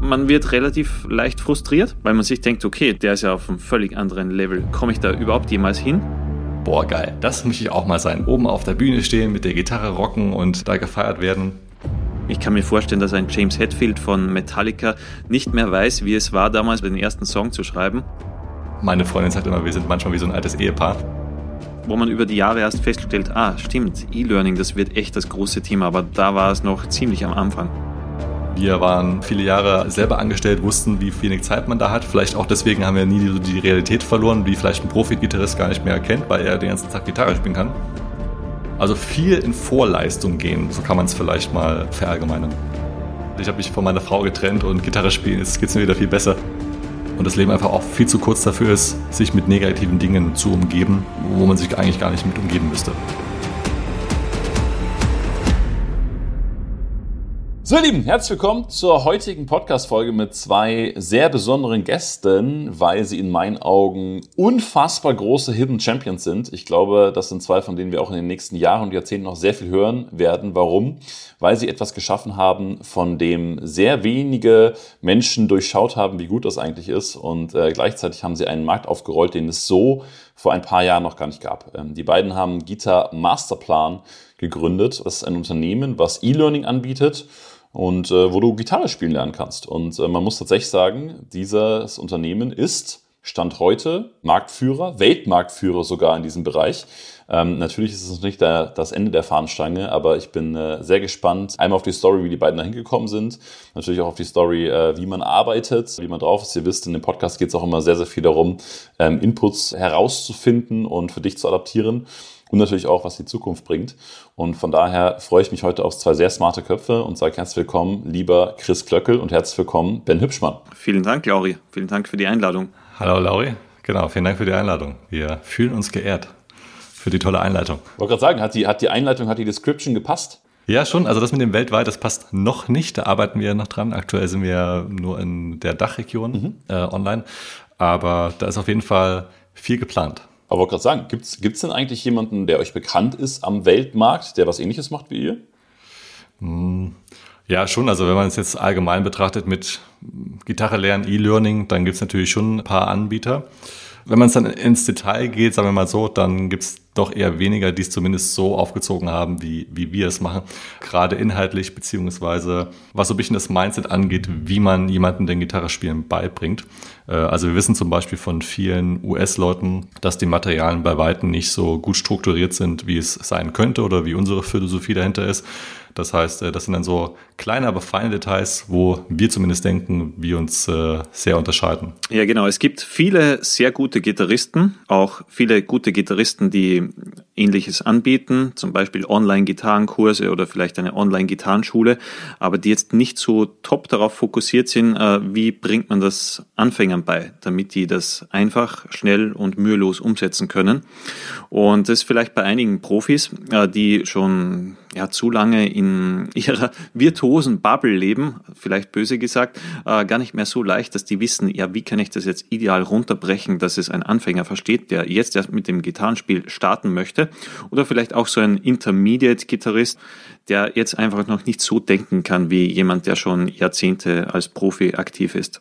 man wird relativ leicht frustriert, weil man sich denkt, okay, der ist ja auf einem völlig anderen Level. Komme ich da überhaupt jemals hin? Boah, geil. Das möchte ich auch mal sein. Oben auf der Bühne stehen, mit der Gitarre rocken und da gefeiert werden. Ich kann mir vorstellen, dass ein James Hetfield von Metallica nicht mehr weiß, wie es war, damals den ersten Song zu schreiben. Meine Freundin sagt immer, wir sind manchmal wie so ein altes Ehepaar. Wo man über die Jahre erst feststellt, ah, stimmt, E-Learning, das wird echt das große Thema, aber da war es noch ziemlich am Anfang. Wir waren viele Jahre selber angestellt, wussten, wie wenig Zeit man da hat. Vielleicht auch deswegen haben wir nie die, die Realität verloren, wie vielleicht ein Profi-Gitarrist gar nicht mehr erkennt, weil er den ganzen Tag Gitarre spielen kann. Also viel in Vorleistung gehen, so kann man es vielleicht mal verallgemeinern. Ich habe mich von meiner Frau getrennt und Gitarre spielen, jetzt geht es mir wieder viel besser. Und das Leben einfach auch viel zu kurz dafür ist, sich mit negativen Dingen zu umgeben, wo man sich eigentlich gar nicht mit umgeben müsste. So, ihr Lieben, herzlich willkommen zur heutigen Podcast-Folge mit zwei sehr besonderen Gästen, weil sie in meinen Augen unfassbar große Hidden Champions sind. Ich glaube, das sind zwei, von denen wir auch in den nächsten Jahren und Jahrzehnten noch sehr viel hören werden. Warum? Weil sie etwas geschaffen haben, von dem sehr wenige Menschen durchschaut haben, wie gut das eigentlich ist. Und äh, gleichzeitig haben sie einen Markt aufgerollt, den es so vor ein paar Jahren noch gar nicht gab. Ähm, die beiden haben Gita Masterplan gegründet. Das ist ein Unternehmen, was E-Learning anbietet und äh, wo du Gitarre spielen lernen kannst. Und äh, man muss tatsächlich sagen, dieses Unternehmen ist Stand heute Marktführer, Weltmarktführer sogar in diesem Bereich. Ähm, natürlich ist es nicht der, das Ende der Fahnenstange, aber ich bin äh, sehr gespannt. Einmal auf die Story, wie die beiden da hingekommen sind. Natürlich auch auf die Story, äh, wie man arbeitet, wie man drauf ist. Ihr wisst, in dem Podcast geht es auch immer sehr, sehr viel darum, ähm, Inputs herauszufinden und für dich zu adaptieren und natürlich auch, was die Zukunft bringt. Und von daher freue ich mich heute auf zwei sehr smarte Köpfe und sage herzlich willkommen, lieber Chris Klöckel und herzlich willkommen, Ben Hübschmann. Vielen Dank, Lauri. Vielen Dank für die Einladung. Hallo, Lauri. Genau, vielen Dank für die Einladung. Wir fühlen uns geehrt für die tolle Einleitung. Ich wollte gerade sagen, hat die, hat die Einleitung, hat die Description gepasst? Ja, schon. Also das mit dem weltweit, das passt noch nicht. Da arbeiten wir noch dran. Aktuell sind wir nur in der Dachregion mhm. äh, online. Aber da ist auf jeden Fall viel geplant. Aber wollte gerade sagen, gibt es denn eigentlich jemanden, der euch bekannt ist am Weltmarkt, der was ähnliches macht wie ihr? Hm, ja, schon. Also wenn man es jetzt allgemein betrachtet mit Gitarre lernen, E-Learning, dann gibt es natürlich schon ein paar Anbieter. Wenn man es dann ins Detail geht, sagen wir mal so, dann gibt es doch eher weniger, die es zumindest so aufgezogen haben, wie, wie wir es machen. Gerade inhaltlich, beziehungsweise was so ein bisschen das Mindset angeht, wie man jemanden den Gitarre spielen beibringt. Äh, also wir wissen zum Beispiel von vielen US-Leuten, dass die Materialien bei Weitem nicht so gut strukturiert sind, wie es sein könnte oder wie unsere Philosophie dahinter ist. Das heißt, äh, das sind dann so kleine, aber feine Details, wo wir zumindest denken, wir uns äh, sehr unterscheiden. Ja, genau. Es gibt viele sehr gute Gitarristen, auch viele gute Gitarristen, die Ähnliches anbieten, zum Beispiel Online-Gitarrenkurse oder vielleicht eine Online-Gitarrenschule, aber die jetzt nicht so top darauf fokussiert sind, wie bringt man das Anfängern bei, damit die das einfach, schnell und mühelos umsetzen können. Und das ist vielleicht bei einigen Profis, die schon ja, zu lange in ihrer virtuosen Bubble leben, vielleicht böse gesagt, äh, gar nicht mehr so leicht, dass die wissen, ja, wie kann ich das jetzt ideal runterbrechen, dass es ein Anfänger versteht, der jetzt erst mit dem Gitarrenspiel starten möchte. Oder vielleicht auch so ein Intermediate-Gitarrist, der jetzt einfach noch nicht so denken kann wie jemand, der schon Jahrzehnte als Profi aktiv ist.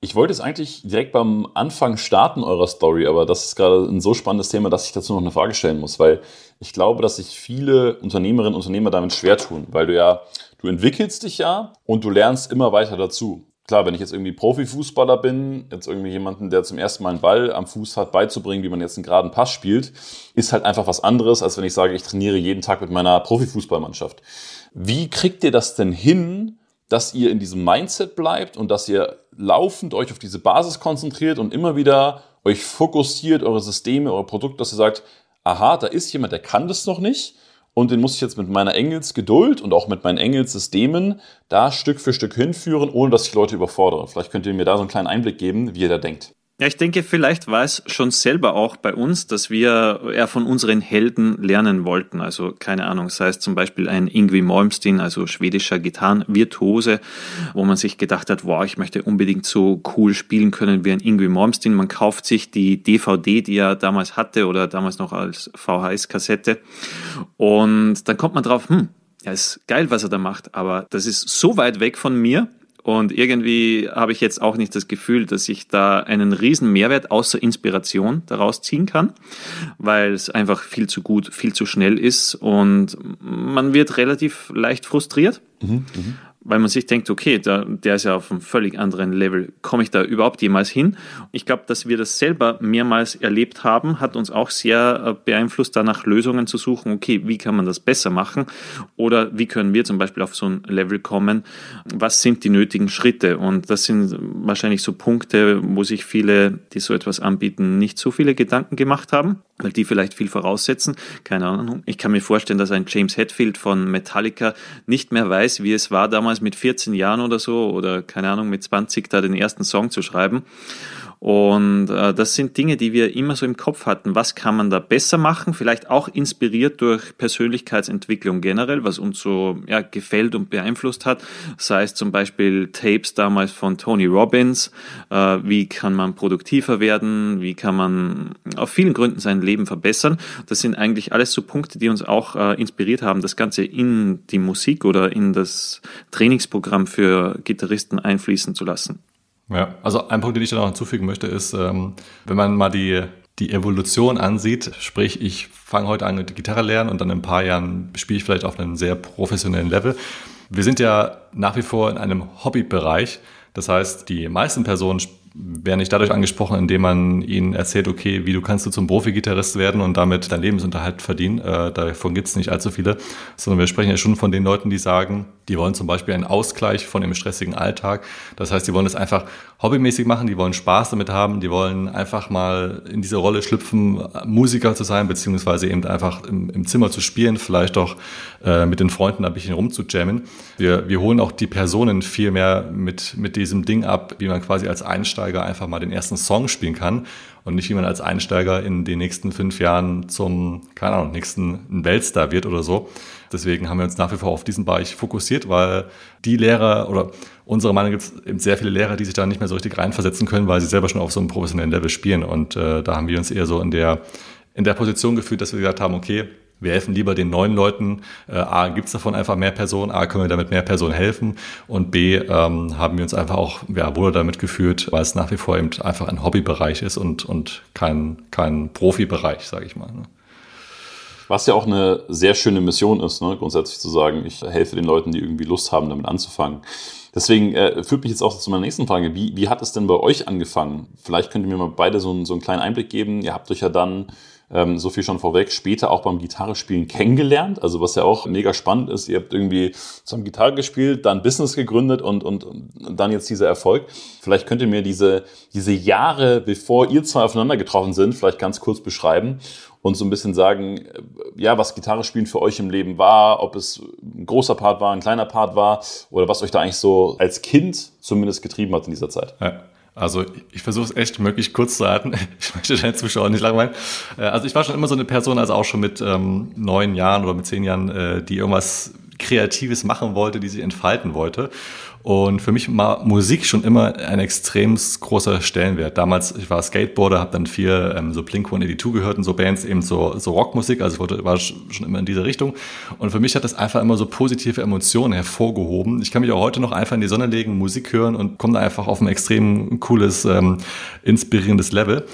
Ich wollte es eigentlich direkt beim Anfang starten eurer Story, aber das ist gerade ein so spannendes Thema, dass ich dazu noch eine Frage stellen muss, weil ich glaube, dass sich viele Unternehmerinnen und Unternehmer damit schwer tun, weil du ja, du entwickelst dich ja und du lernst immer weiter dazu. Klar, wenn ich jetzt irgendwie Profifußballer bin, jetzt irgendwie jemanden, der zum ersten Mal einen Ball am Fuß hat, beizubringen, wie man jetzt einen geraden Pass spielt, ist halt einfach was anderes, als wenn ich sage, ich trainiere jeden Tag mit meiner Profifußballmannschaft. Wie kriegt ihr das denn hin, dass ihr in diesem Mindset bleibt und dass ihr laufend euch auf diese Basis konzentriert und immer wieder euch fokussiert, eure Systeme, eure Produkte, dass ihr sagt, aha, da ist jemand, der kann das noch nicht und den muss ich jetzt mit meiner Engelsgeduld und auch mit meinen Engelssystemen da Stück für Stück hinführen, ohne dass ich Leute überfordere. Vielleicht könnt ihr mir da so einen kleinen Einblick geben, wie ihr da denkt. Ja, ich denke, vielleicht war es schon selber auch bei uns, dass wir eher von unseren Helden lernen wollten. Also keine Ahnung, sei es zum Beispiel ein Ingwie Malmsteen, also schwedischer Gitarrenvirtuose, wo man sich gedacht hat, wow, ich möchte unbedingt so cool spielen können wie ein Ingwie Malmsteen. Man kauft sich die DVD, die er damals hatte oder damals noch als VHS-Kassette und dann kommt man drauf, hm, ja, ist geil, was er da macht, aber das ist so weit weg von mir Und irgendwie habe ich jetzt auch nicht das Gefühl, dass ich da einen riesen Mehrwert außer Inspiration daraus ziehen kann, weil es einfach viel zu gut, viel zu schnell ist und man wird relativ leicht frustriert. Mhm, mh weil man sich denkt, okay, der, der ist ja auf einem völlig anderen Level. Komme ich da überhaupt jemals hin? Ich glaube, dass wir das selber mehrmals erlebt haben, hat uns auch sehr äh, beeinflusst, danach Lösungen zu suchen. Okay, wie kann man das besser machen? Oder wie können wir zum Beispiel auf so ein Level kommen? Was sind die nötigen Schritte? Und das sind wahrscheinlich so Punkte, wo sich viele, die so etwas anbieten, nicht so viele Gedanken gemacht haben, weil die vielleicht viel voraussetzen. Keine Ahnung. Ich kann mir vorstellen, dass ein James Hetfield von Metallica nicht mehr weiß, wie es war damals damals mit 14 Jahren oder so oder keine Ahnung mit 20 da den ersten Song zu schreiben. Und äh, das sind Dinge, die wir immer so im Kopf hatten. Was kann man da besser machen? Vielleicht auch inspiriert durch Persönlichkeitsentwicklung generell, was uns so ja, gefällt und beeinflusst hat. Sei es zum Beispiel Tapes damals von Tony Robbins. Äh, wie kann man produktiver werden? Wie kann man auf vielen Gründen sein Leben verbessern? Das sind eigentlich alles so Punkte, die uns auch äh, inspiriert haben, das Ganze in die Musik oder in das Trainingsprogramm für Gitarristen einfließen zu lassen. Ja, also ein Punkt, den ich da noch hinzufügen möchte, ist, ähm, wenn man mal die, die Evolution ansieht, sprich, ich fange heute an mit Gitarre lernen und dann in ein paar Jahren spiele ich vielleicht auf einem sehr professionellen Level. Wir sind ja nach wie vor in einem Hobbybereich. Das heißt, die meisten Personen werden nicht dadurch angesprochen, indem man ihnen erzählt, okay, wie du kannst du zum Profi-Gitarrist werden und damit deinen Lebensunterhalt verdienen. Äh, davon gibt es nicht allzu viele, sondern wir sprechen ja schon von den Leuten, die sagen, die wollen zum Beispiel einen Ausgleich von dem stressigen Alltag. Das heißt, die wollen es einfach hobbymäßig machen, die wollen Spaß damit haben, die wollen einfach mal in diese Rolle schlüpfen, Musiker zu sein, beziehungsweise eben einfach im, im Zimmer zu spielen, vielleicht auch äh, mit den Freunden ein bisschen rumzujammen. Wir, wir holen auch die Personen viel mehr mit, mit diesem Ding ab, wie man quasi als Einsteiger einfach mal den ersten Song spielen kann und nicht wie man als Einsteiger in den nächsten fünf Jahren zum, keine Ahnung, nächsten Weltstar wird oder so. Deswegen haben wir uns nach wie vor auf diesen Bereich fokussiert, weil die Lehrer oder unserer Meinung gibt es eben sehr viele Lehrer, die sich da nicht mehr so richtig reinversetzen können, weil sie selber schon auf so einem professionellen Level spielen. Und äh, da haben wir uns eher so in der, in der Position gefühlt, dass wir gesagt haben, okay, wir helfen lieber den neuen Leuten. Äh, A, gibt es davon einfach mehr Personen, A, können wir damit mehr Personen helfen und B, ähm, haben wir uns einfach auch ja, wohl damit gefühlt, weil es nach wie vor eben einfach ein Hobbybereich ist und, und kein, kein Profibereich, sage ich mal. Ne? Was ja auch eine sehr schöne Mission ist, ne? grundsätzlich zu sagen, ich helfe den Leuten, die irgendwie Lust haben, damit anzufangen. Deswegen äh, führt mich jetzt auch zu meiner nächsten Frage. Wie, wie hat es denn bei euch angefangen? Vielleicht könnt ihr mir mal beide so, einen, so einen kleinen Einblick geben. Ihr habt euch ja dann ähm, so viel schon vorweg, später auch beim Gitarrespielen kennengelernt. Also was ja auch mega spannend ist, ihr habt irgendwie zum Gitarre gespielt, dann Business gegründet und, und, und dann jetzt dieser Erfolg. Vielleicht könnt ihr mir diese, diese Jahre, bevor ihr zwei aufeinander getroffen sind, vielleicht ganz kurz beschreiben und so ein bisschen sagen, äh, ja, was Gitarre spielen für euch im Leben war, ob es ein großer Part war, ein kleiner Part war oder was euch da eigentlich so als Kind zumindest getrieben hat in dieser Zeit. Ja. Also ich versuche es echt möglichst kurz zu halten. Ich möchte deinen Zuschauern nicht langweilen. Äh, also ich war schon immer so eine Person, also auch schon mit ähm, neun Jahren oder mit zehn Jahren, äh, die irgendwas Kreatives machen wollte, die sich entfalten wollte. Und für mich war Musik schon immer ein extrem großer Stellenwert. Damals, ich war Skateboarder, habe dann viel ähm, so Blink-182 gehört und so Bands, eben so, so Rockmusik, also ich war schon immer in diese Richtung. Und für mich hat das einfach immer so positive Emotionen hervorgehoben. Ich kann mich auch heute noch einfach in die Sonne legen, Musik hören und komme da einfach auf ein extrem cooles, ähm, inspirierendes Level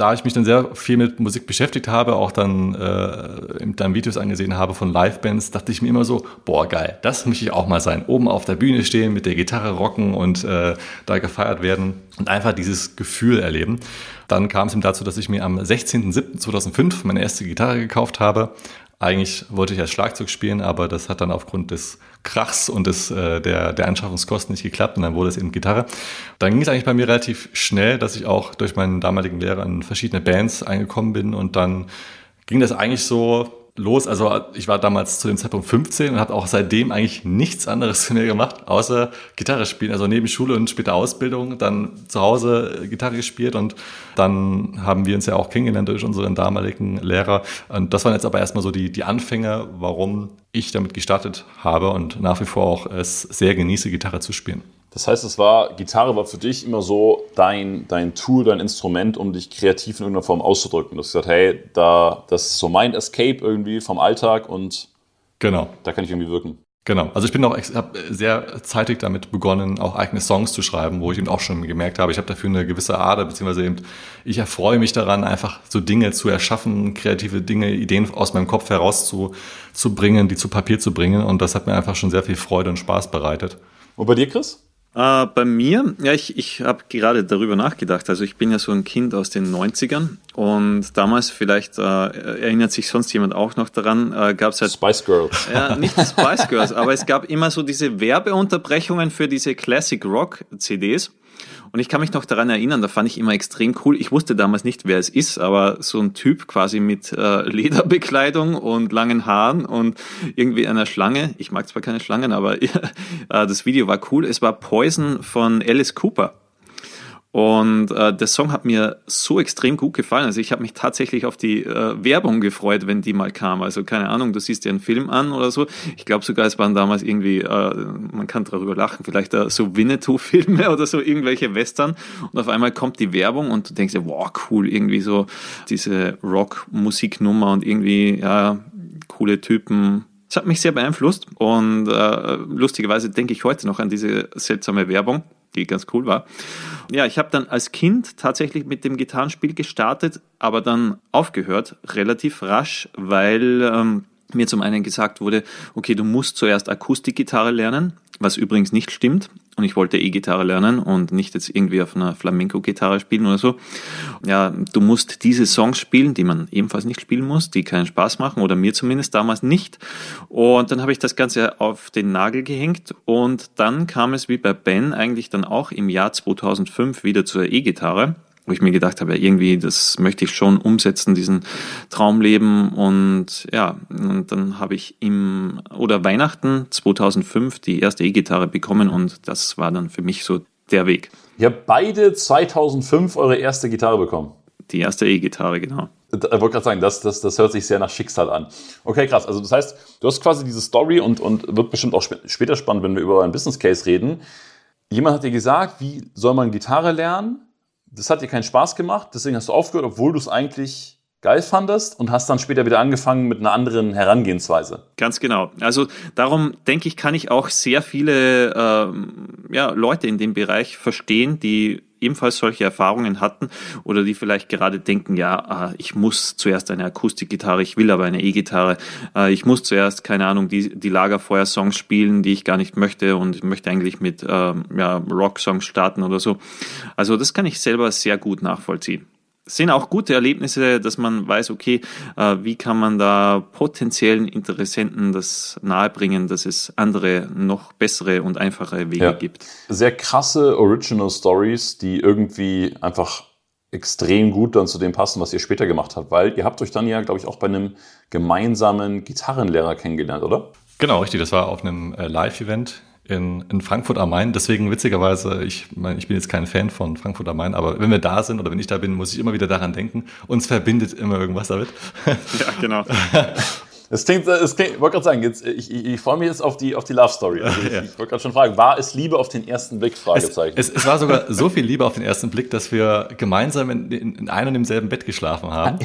da ich mich dann sehr viel mit Musik beschäftigt habe, auch dann äh, dann Videos angesehen habe von Livebands, dachte ich mir immer so, boah geil, das möchte ich auch mal sein. Oben auf der Bühne stehen, mit der Gitarre rocken und äh, da gefeiert werden und einfach dieses Gefühl erleben. Dann kam es ihm dazu, dass ich mir am 16.07.2005 meine erste Gitarre gekauft habe. Eigentlich wollte ich als Schlagzeug spielen, aber das hat dann aufgrund des Krachs und des, äh, der, der Anschaffungskosten nicht geklappt und dann wurde es eben Gitarre. Dann ging es eigentlich bei mir relativ schnell, dass ich auch durch meinen damaligen Lehrer in verschiedene Bands eingekommen bin und dann ging das eigentlich so los. Also ich war damals zu dem Zeitpunkt 15 und habe auch seitdem eigentlich nichts anderes mehr gemacht, außer Gitarre spielen. Also neben Schule und später Ausbildung, dann zu Hause Gitarre gespielt und dann haben wir uns ja auch kennengelernt durch unseren damaligen Lehrer. Und das waren jetzt aber erstmal so die, die Anfänge, warum ich damit gestartet habe und nach wie vor auch es sehr genieße, Gitarre zu spielen. Das heißt, es war, Gitarre war für dich immer so dein, dein Tool, dein Instrument, um dich kreativ in irgendeiner Form auszudrücken. Du hast gesagt, hey, da, das ist so mein Escape irgendwie vom Alltag und genau. da kann ich irgendwie wirken. Genau, also ich bin auch habe sehr zeitig damit begonnen, auch eigene Songs zu schreiben, wo ich eben auch schon gemerkt habe, ich habe dafür eine gewisse Ader, beziehungsweise eben ich erfreue mich daran, einfach so Dinge zu erschaffen, kreative Dinge, Ideen aus meinem Kopf herauszubringen, die zu Papier zu bringen und das hat mir einfach schon sehr viel Freude und Spaß bereitet. Und bei dir, Chris? Äh, bei mir, ja, ich, ich habe gerade darüber nachgedacht. Also ich bin ja so ein Kind aus den 90ern und damals, vielleicht äh, erinnert sich sonst jemand auch noch daran, äh, gab es halt... Spice Girls. Ja, nicht Spice Girls, aber es gab immer so diese Werbeunterbrechungen für diese Classic Rock CDs. Und ich kann mich noch daran erinnern, da fand ich immer extrem cool. Ich wusste damals nicht, wer es ist, aber so ein Typ quasi mit äh, Lederbekleidung und langen Haaren und irgendwie einer Schlange. Ich mag zwar keine Schlangen, aber äh, das Video war cool. Es war Poison von Alice Cooper. Und äh, der Song hat mir so extrem gut gefallen. Also ich habe mich tatsächlich auf die äh, Werbung gefreut, wenn die mal kam. Also keine Ahnung, du siehst dir einen Film an oder so. Ich glaube sogar, es waren damals irgendwie, äh, man kann darüber lachen, vielleicht äh, so Winnetou-Filme oder so irgendwelche Western. Und auf einmal kommt die Werbung und du denkst dir, wow, cool, irgendwie so diese Rock-Musiknummer und irgendwie, ja, coole Typen, es hat mich sehr beeinflusst und äh, lustigerweise denke ich heute noch an diese seltsame Werbung die ganz cool war. Ja, ich habe dann als Kind tatsächlich mit dem Gitarrenspiel gestartet, aber dann aufgehört, relativ rasch, weil ähm, mir zum einen gesagt wurde, okay, du musst zuerst Akustikgitarre lernen, was übrigens nicht stimmt. Und ich wollte E-Gitarre lernen und nicht jetzt irgendwie auf einer Flamenco-Gitarre spielen oder so. Ja, du musst diese Songs spielen, die man ebenfalls nicht spielen muss, die keinen Spaß machen oder mir zumindest damals nicht. Und dann habe ich das Ganze auf den Nagel gehängt und dann kam es wie bei Ben eigentlich dann auch im Jahr 2005 wieder zur E-Gitarre wo ich mir gedacht habe, irgendwie, das möchte ich schon umsetzen, diesen Traumleben. Und ja, und dann habe ich im, oder Weihnachten 2005 die erste E-Gitarre bekommen und das war dann für mich so der Weg. Ihr habt beide 2005 eure erste Gitarre bekommen. Die erste E-Gitarre, genau. Ich wollte gerade sagen, das, das, das hört sich sehr nach Schicksal an. Okay, krass. Also das heißt, du hast quasi diese Story und, und wird bestimmt auch später spannend, wenn wir über euren Business Case reden. Jemand hat dir gesagt, wie soll man Gitarre lernen? Das hat dir keinen Spaß gemacht, deswegen hast du aufgehört, obwohl du es eigentlich geil fandest und hast dann später wieder angefangen mit einer anderen Herangehensweise. Ganz genau. Also darum denke ich, kann ich auch sehr viele ähm, ja, Leute in dem Bereich verstehen, die ebenfalls solche Erfahrungen hatten oder die vielleicht gerade denken, ja, ah, ich muss zuerst eine Akustikgitarre, ich will aber eine E-Gitarre, äh, ich muss zuerst, keine Ahnung, die, die Lagerfeuer-Songs spielen, die ich gar nicht möchte und möchte eigentlich mit ähm, ja, Rock-Songs starten oder so. Also das kann ich selber sehr gut nachvollziehen sind auch gute Erlebnisse, dass man weiß, okay, äh, wie kann man da potenziellen Interessenten das nahebringen, dass es andere, noch bessere und einfache Wege ja. gibt. Sehr krasse Original Stories, die irgendwie einfach extrem gut dann zu dem passen, was ihr später gemacht habt, weil ihr habt euch dann ja, glaube ich, auch bei einem gemeinsamen Gitarrenlehrer kennengelernt, oder? Genau, richtig. Das war auf einem äh, Live-Event in, in Frankfurt am Main. Deswegen witzigerweise, ich meine, ich bin jetzt kein Fan von Frankfurt am Main, aber wenn wir da sind oder wenn ich da bin, muss ich immer wieder daran denken. Uns verbindet immer irgendwas damit. Ja, genau. Es klingt, es klingt, ich wollte gerade sagen, jetzt, ich, ich, ich freue mich jetzt auf die, auf die Love Story. Also ich, ja. ich wollte gerade schon fragen, war es Liebe auf den ersten Blick? Fragezeichen. Es, es, es, war sogar so viel Liebe auf den ersten Blick, dass wir gemeinsam in, in, in einem und demselben Bett geschlafen haben.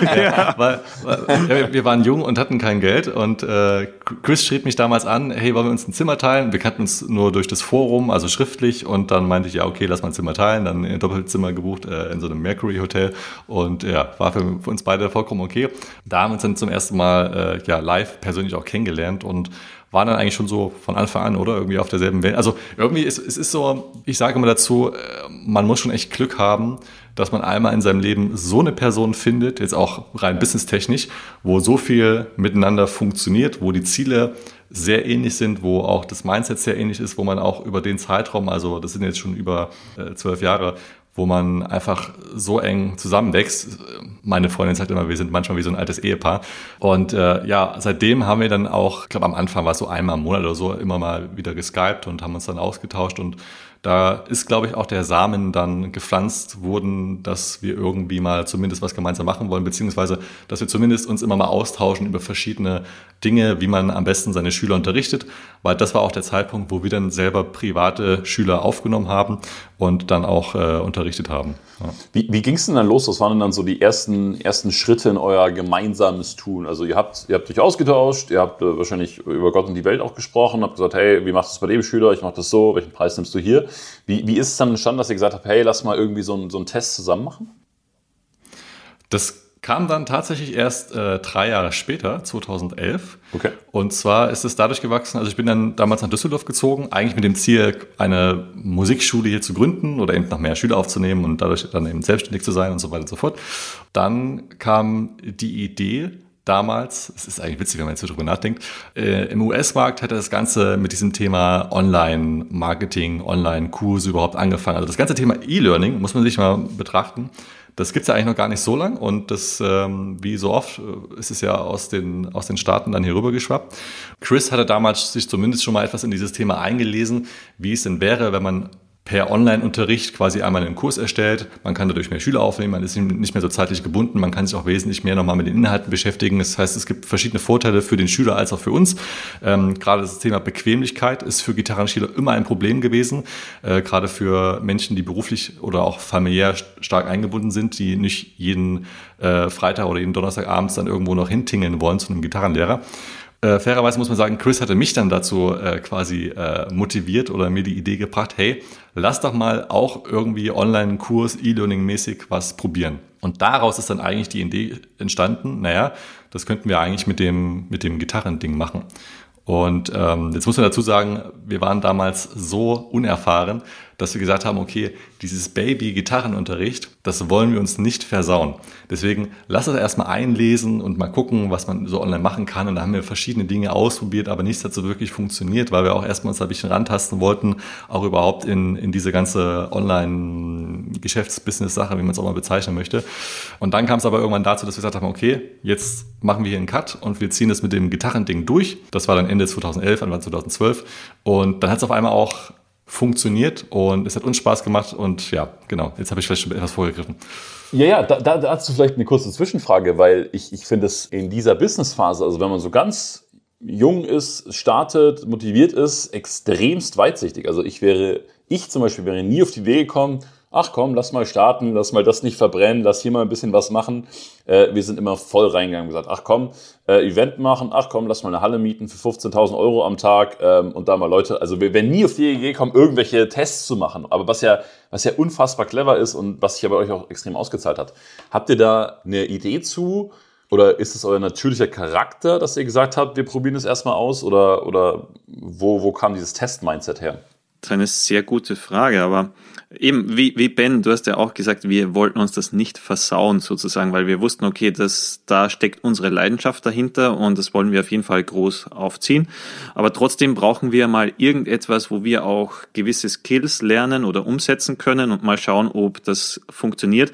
ja, weil, weil, wir waren jung und hatten kein Geld und äh, Chris schrieb mich damals an, hey, wollen wir uns ein Zimmer teilen? Wir kannten uns nur durch das Forum, also schriftlich und dann meinte ich, ja, okay, lass mal ein Zimmer teilen, dann ein Doppelzimmer gebucht äh, in so einem Mercury Hotel und ja, war für, für uns beide vollkommen okay. Da haben wir uns dann zum ersten Mal mal äh, ja, live persönlich auch kennengelernt und waren dann eigentlich schon so von Anfang an, oder? Irgendwie auf derselben Welt. Also irgendwie ist es ist so, ich sage immer dazu, äh, man muss schon echt Glück haben, dass man einmal in seinem Leben so eine Person findet, jetzt auch rein businesstechnisch, wo so viel miteinander funktioniert, wo die Ziele sehr ähnlich sind, wo auch das Mindset sehr ähnlich ist, wo man auch über den Zeitraum, also das sind jetzt schon über äh, zwölf Jahre, wo man einfach so eng zusammenwächst. Meine Freundin sagt immer, wir sind manchmal wie so ein altes Ehepaar. Und äh, ja, seitdem haben wir dann auch, ich glaube am Anfang war es so einmal im Monat oder so, immer mal wieder geskypt und haben uns dann ausgetauscht und da ist, glaube ich, auch der Samen dann gepflanzt worden, dass wir irgendwie mal zumindest was gemeinsam machen wollen, beziehungsweise, dass wir zumindest uns immer mal austauschen über verschiedene Dinge, wie man am besten seine Schüler unterrichtet, weil das war auch der Zeitpunkt, wo wir dann selber private Schüler aufgenommen haben und dann auch äh, unterrichtet haben. Ja. Wie, wie ging es denn dann los? Was waren denn dann so die ersten, ersten Schritte in euer gemeinsames Tun? Also ihr habt, ihr habt euch ausgetauscht, ihr habt äh, wahrscheinlich über Gott und die Welt auch gesprochen, habt gesagt, hey, wie machst du es bei dem Schüler? Ich mache das so, welchen Preis nimmst du hier? Wie, wie ist es dann entstanden, dass ihr gesagt habt, hey, lass mal irgendwie so, ein, so einen Test zusammen machen? Das kam dann tatsächlich erst äh, drei Jahre später, 2011. Okay. Und zwar ist es dadurch gewachsen, also ich bin dann damals nach Düsseldorf gezogen, eigentlich mit dem Ziel, eine Musikschule hier zu gründen oder eben noch mehr Schüler aufzunehmen und dadurch dann eben selbstständig zu sein und so weiter und so fort. Dann kam die Idee, damals, es ist eigentlich witzig, wenn man jetzt so drüber nachdenkt, äh, im US-Markt hat das Ganze mit diesem Thema Online-Marketing, Online-Kurse überhaupt angefangen. Also das ganze Thema E-Learning muss man sich mal betrachten. Das gibt's ja eigentlich noch gar nicht so lang und das, ähm, wie so oft, äh, ist es ja aus den, aus den Staaten dann hier rüber geschwappt. Chris hatte damals sich zumindest schon mal etwas in dieses Thema eingelesen, wie es denn wäre, wenn man per Online-Unterricht quasi einmal einen Kurs erstellt. Man kann dadurch mehr Schüler aufnehmen, man ist nicht mehr so zeitlich gebunden, man kann sich auch wesentlich mehr nochmal mit den Inhalten beschäftigen. Das heißt, es gibt verschiedene Vorteile für den Schüler als auch für uns. Ähm, gerade das Thema Bequemlichkeit ist für Gitarrenschüler immer ein Problem gewesen, äh, gerade für Menschen, die beruflich oder auch familiär stark eingebunden sind, die nicht jeden äh, Freitag oder jeden Donnerstagabends dann irgendwo noch hintingeln wollen zu einem Gitarrenlehrer. Äh, fairerweise muss man sagen, Chris hatte mich dann dazu äh, quasi äh, motiviert oder mir die Idee gebracht, hey, lass doch mal auch irgendwie Online-Kurs, E-Learning-mäßig was probieren. Und daraus ist dann eigentlich die Idee entstanden, naja, das könnten wir eigentlich mit dem, mit dem Gitarrending machen. Und ähm, jetzt muss man dazu sagen, wir waren damals so unerfahren, dass wir gesagt haben, okay, dieses Baby-Gitarrenunterricht, das wollen wir uns nicht versauen. Deswegen lass es erstmal einlesen und mal gucken, was man so online machen kann. Und da haben wir verschiedene Dinge ausprobiert, aber nichts hat so wirklich funktioniert, weil wir auch erstmal uns ein bisschen rantasten wollten, auch überhaupt in, in diese ganze Online-Geschäftsbusiness-Sache, wie man es auch mal bezeichnen möchte. Und dann kam es aber irgendwann dazu, dass wir gesagt haben, okay, jetzt machen wir hier einen Cut und wir ziehen das mit dem Gitarrending durch. Das war dann Ende 2011, Anfang 2012. Und dann hat es auf einmal auch funktioniert und es hat uns Spaß gemacht und ja, genau, jetzt habe ich vielleicht schon etwas vorgegriffen. Ja, ja, da, da, dazu vielleicht eine kurze Zwischenfrage, weil ich, ich finde es in dieser Businessphase, also wenn man so ganz jung ist, startet, motiviert ist, extremst weitsichtig. Also ich wäre, ich zum Beispiel wäre nie auf die Idee gekommen, ach komm, lass mal starten, lass mal das nicht verbrennen, lass hier mal ein bisschen was machen. Äh, wir sind immer voll reingegangen und gesagt, ach komm, äh, Event machen, ach komm, lass mal eine Halle mieten für 15.000 Euro am Tag ähm, und da mal Leute, also wir werden nie auf die Idee kommen, irgendwelche Tests zu machen. Aber was ja, was ja unfassbar clever ist und was sich ja bei euch auch extrem ausgezahlt hat. Habt ihr da eine Idee zu? Oder ist es euer natürlicher Charakter, dass ihr gesagt habt, wir probieren es erstmal aus? Oder, oder wo, wo kam dieses Test-Mindset her? Eine sehr gute Frage, aber eben wie, wie Ben, du hast ja auch gesagt, wir wollten uns das nicht versauen sozusagen, weil wir wussten, okay, das, da steckt unsere Leidenschaft dahinter und das wollen wir auf jeden Fall groß aufziehen. Aber trotzdem brauchen wir mal irgendetwas, wo wir auch gewisse Skills lernen oder umsetzen können und mal schauen, ob das funktioniert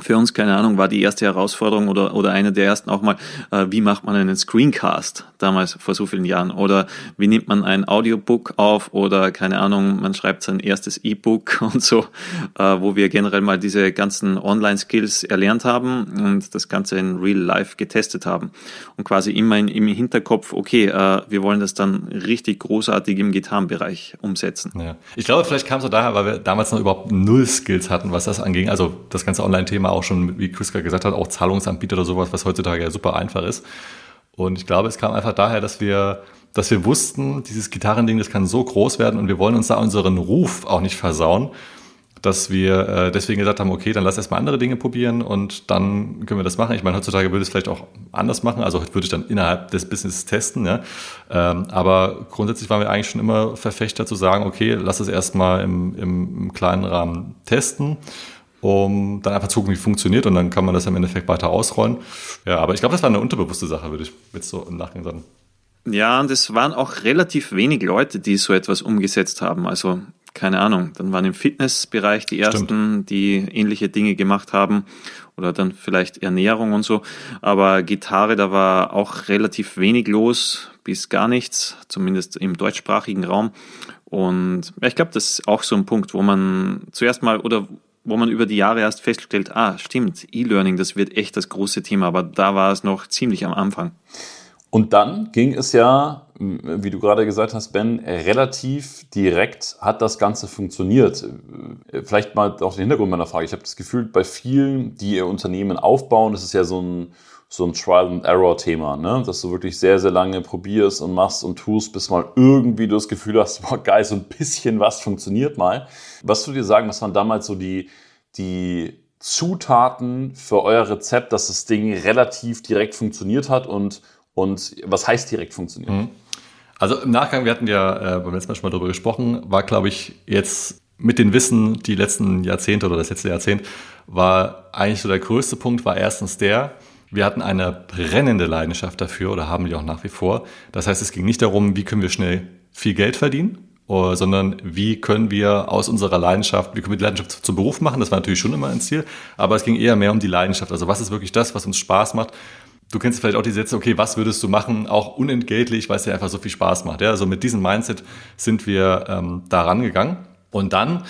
für uns, keine Ahnung, war die erste Herausforderung oder, oder eine der ersten auch mal, äh, wie macht man einen Screencast damals vor so vielen Jahren oder wie nimmt man ein Audiobook auf oder keine Ahnung, man schreibt sein erstes E-Book und so, äh, wo wir generell mal diese ganzen Online-Skills erlernt haben und das Ganze in Real Life getestet haben und quasi immer in, im Hinterkopf, okay, äh, wir wollen das dann richtig großartig im Gitarrenbereich umsetzen. Ja. Ich glaube, vielleicht kam es so daher, weil wir damals noch überhaupt null Skills hatten, was das anging, also das ganze Online-Thema Thema auch schon, wie Chris gesagt hat, auch Zahlungsanbieter oder sowas, was heutzutage ja super einfach ist. Und ich glaube, es kam einfach daher, dass wir, dass wir wussten, dieses Gitarrending, das kann so groß werden und wir wollen uns da unseren Ruf auch nicht versauen, dass wir äh, deswegen gesagt haben, okay, dann lass erstmal andere Dinge probieren und dann können wir das machen. Ich meine, heutzutage würde es vielleicht auch anders machen, also würde ich dann innerhalb des Business testen, ja. Ähm, aber grundsätzlich waren wir eigentlich schon immer Verfechter zu sagen, okay, lass es erstmal im, im, im kleinen Rahmen testen um dann einfach zu gucken, wie funktioniert und dann kann man das im Endeffekt weiter ausrollen. Ja, aber ich glaube, das war eine unterbewusste Sache, würde ich jetzt so im Nachgang sagen. Ja, und es waren auch relativ wenig Leute, die so etwas umgesetzt haben. Also keine Ahnung, dann waren im Fitnessbereich die ersten, Stimmt. die ähnliche Dinge gemacht haben oder dann vielleicht Ernährung und so. Aber Gitarre, da war auch relativ wenig los bis gar nichts, zumindest im deutschsprachigen Raum. Und ich glaube, das ist auch so ein Punkt, wo man zuerst mal oder wo man über die Jahre erst feststellt, ah, stimmt, E-Learning, das wird echt das große Thema, aber da war es noch ziemlich am Anfang. Und dann ging es ja, wie du gerade gesagt hast, Ben, relativ direkt hat das Ganze funktioniert. Vielleicht mal auch den Hintergrund meiner Frage. Ich habe das Gefühl, bei vielen, die ihr Unternehmen aufbauen, das ist ja so ein, so ein Trial-and-Error-Thema, ne? dass du wirklich sehr, sehr lange probierst und machst und tust, bis mal irgendwie du das Gefühl hast, boah, geil, so ein bisschen was funktioniert mal. Was würdest du dir sagen, was waren damals so die, die Zutaten für euer Rezept, dass das Ding relativ direkt funktioniert hat und, und was heißt direkt funktioniert? Mhm. Also im Nachgang, wir hatten ja äh, beim letzten Mal schon mal darüber gesprochen, war, glaube ich, jetzt mit den Wissen, die letzten Jahrzehnte oder das letzte Jahrzehnt, war eigentlich so der größte Punkt, war erstens der, wir hatten eine brennende Leidenschaft dafür oder haben die auch nach wie vor. Das heißt, es ging nicht darum, wie können wir schnell viel Geld verdienen, äh, sondern wie können wir aus unserer Leidenschaft, wie können wir die Leidenschaft zum Beruf machen, das war natürlich schon immer ein Ziel, aber es ging eher mehr um die Leidenschaft. Also was ist wirklich das, was uns Spaß macht? Du kennst vielleicht auch die Sätze, okay, was würdest du machen, auch unentgeltlich, weil es ja einfach so viel Spaß macht. Ja? Also mit diesem Mindset sind wir ähm, da rangegangen. Und dann,